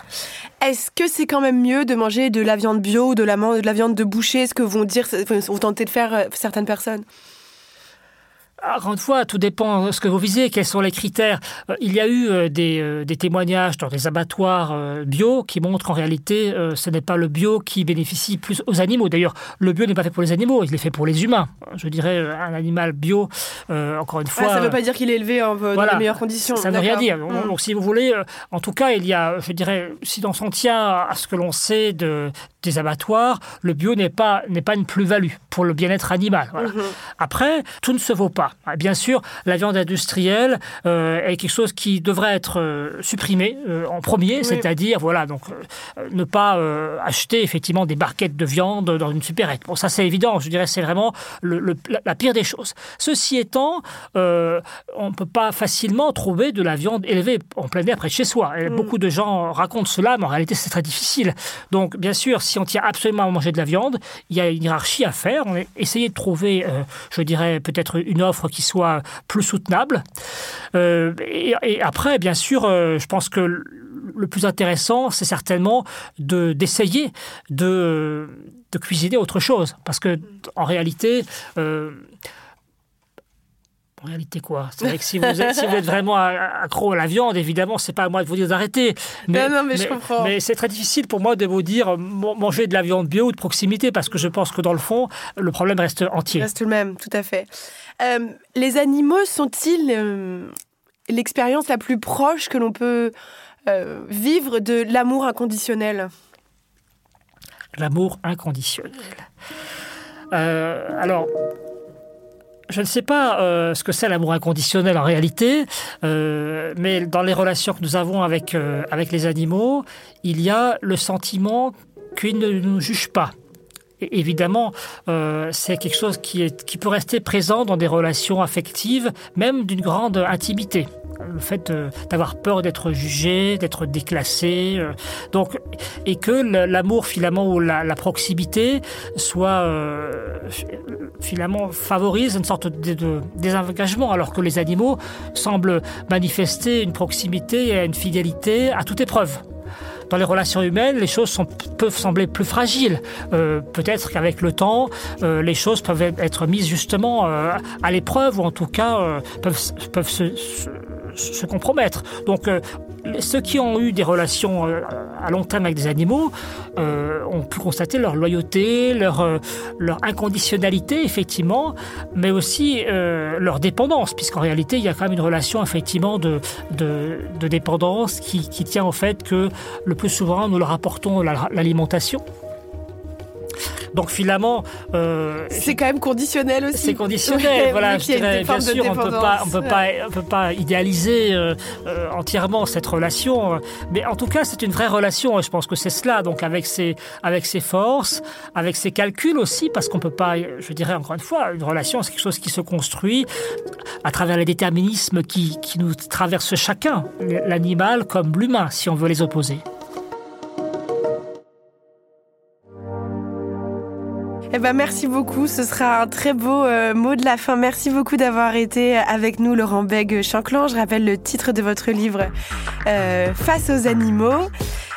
Est-ce que c'est quand même mieux de manger de la viande bio ou de la, de la viande de boucher Ce que vont dire, vont tenter de faire euh, certaines personnes? Encore une fois, tout dépend de ce que vous visez, quels sont les critères. Euh, il y a eu euh, euh, des, témoignages dans des abattoirs bio qui montrent en réalité ce n'est pas le bio qui bénéficie plus aux animaux. D'ailleurs, le bio n'est pas fait pour les animaux, il est fait pour les humains. Je dirais un animal bio, encore une fois. ça ne veut pas dire qu'il est élevé dans les meilleures conditions. Ça ne veut rien dire. Donc, si vous voulez, en tout cas, il y a, je dirais, si on s'en tient à ce que l'on sait de, des abattoirs, le bio n'est pas, n'est pas une plus-value pour le bien-être animal. Voilà. Mhm. Après, tout ne se vaut pas. Bien sûr, la viande industrielle euh, est quelque chose qui devrait être euh, supprimé euh, en premier, Oui. c'est-à-dire voilà donc euh, ne pas acheter effectivement des barquettes de viande dans une supérette. Bon, ça c'est évident. Je dirais c'est vraiment le- le- la, pire des choses. Ceci étant, on ne peut pas facilement trouver de la viande élevée en plein air près de chez soi. Et Mm. Beaucoup de gens racontent cela, mais en réalité c'est très difficile. Donc bien sûr, si on tient absolument à manger de la viande, il y a une hiérarchie à faire. On de trouver, euh, je dirais, peut-être une offre qui soit plus soutenable. Euh, et, après, bien sûr, euh, je pense que le- plus intéressant, c'est certainement de d'essayer de, de cuisiner autre chose. Parce que en réalité, en réalité quoi? C'est vrai que si vous êtes, si vous êtes vraiment accro à la viande, évidemment, c'est pas à moi de vous dire d'arrêter. Non, non, mais je comprends. Mais c'est très difficile pour moi de vous dire euh, man- manger de la viande bio ou de proximité parce que je pense que dans le fond, le problème reste entier. reste le même, tout à fait. Euh, les animaux sont-ils euh, l'expérience la plus proche que l'on peut euh, vivre de l'amour inconditionnel? L'amour inconditionnel. Alors, je ne sais pas euh, ce que c'est l'amour inconditionnel en réalité, euh, mais dans les relations que nous avons avec, euh, avec les animaux, il y a le sentiment qu'ils ne nous jugent pas. Et évidemment, euh, c'est quelque chose qui, est, qui peut rester présent dans des relations affectives, même d'une grande intimité. Le fait de- d'avoir peur d'être jugé, d'être déclassé, euh, donc et que l'amour finalement ou la, la proximité soit euh, fi- finalement favorise une sorte de, de désengagement, alors que les animaux semblent manifester une proximité et une fidélité à toute épreuve. Dans les relations humaines, les choses sont- peuvent sembler plus fragiles. Euh, Peut-être qu'avec le temps, euh, les choses peuvent être mises justement euh, à l'épreuve ou en tout cas euh, peuvent, peuvent se, se- se compromettre. Donc, euh, ceux qui ont eu des relations euh, à long terme avec des animaux euh, ont pu constater leur loyauté, leur, leur inconditionnalité, effectivement, mais aussi leur dépendance, puisqu'en réalité, il y a quand même une relation, effectivement, de, de, de dépendance qui, qui tient au fait que le plus souvent, nous leur apportons la- l'alimentation. Donc finalement, euh, C'est quand même conditionnel aussi. c'est conditionnel, voilà. Je dirais, bien sûr, on peut pas, on peut pas, on peut pas idéaliser euh, euh, entièrement cette relation, euh, mais en tout cas, c'est une vraie relation. et Je pense que c'est cela. Donc avec ses, avec ses forces, avec ses calculs aussi, parce qu'on peut pas, je dirais encore une fois, une relation, c'est quelque chose qui se construit à travers les déterminismes qui, qui nous traversent chacun, l'animal comme l'humain, si on veut les opposer. Eh ben, merci beaucoup. Ce sera un très beau euh, mot de la fin. Merci beaucoup d'avoir été avec nous, Laurent Beg Chanclan. Je rappelle le titre de votre livre euh, Face aux animaux.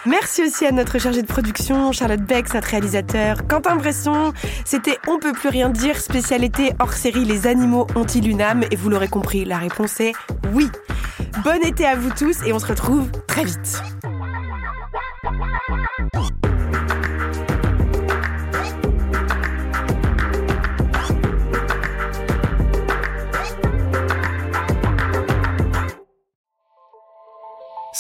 Merci aussi à notre chargée de production, Charlotte Beck, notre réalisateur, Quentin Bresson. C'était On peut plus rien dire, spécialité hors série Les animaux ont-ils une âme? Et vous l'aurez compris, la réponse est oui. Bon été à vous tous et on se retrouve très vite.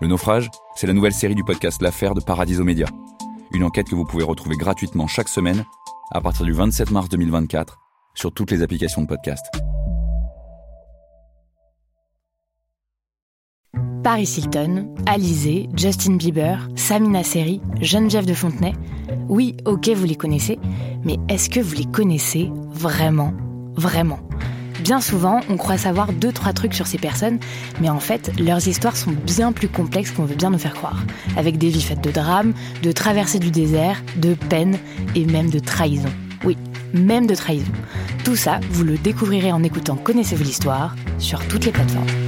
Le naufrage, c'est la nouvelle série du podcast L'affaire de Paradiso Média. Une enquête que vous pouvez retrouver gratuitement chaque semaine à partir du 27 mars 2024 sur toutes les applications de podcast. Paris Hilton, Alizé, Justin Bieber, Samina Seri, Geneviève de Fontenay. Oui, ok, vous les connaissez, mais est-ce que vous les connaissez vraiment Vraiment? Bien souvent, on croit savoir deux, trois trucs sur ces personnes, mais en fait, leurs histoires sont bien plus complexes qu'on veut bien nous faire croire. Avec des vies faites de drames, de traversées du désert, de peine et même de trahison. Oui, même de trahison. Tout ça, vous le découvrirez en écoutant Connaissez-vous l'histoire sur toutes les plateformes.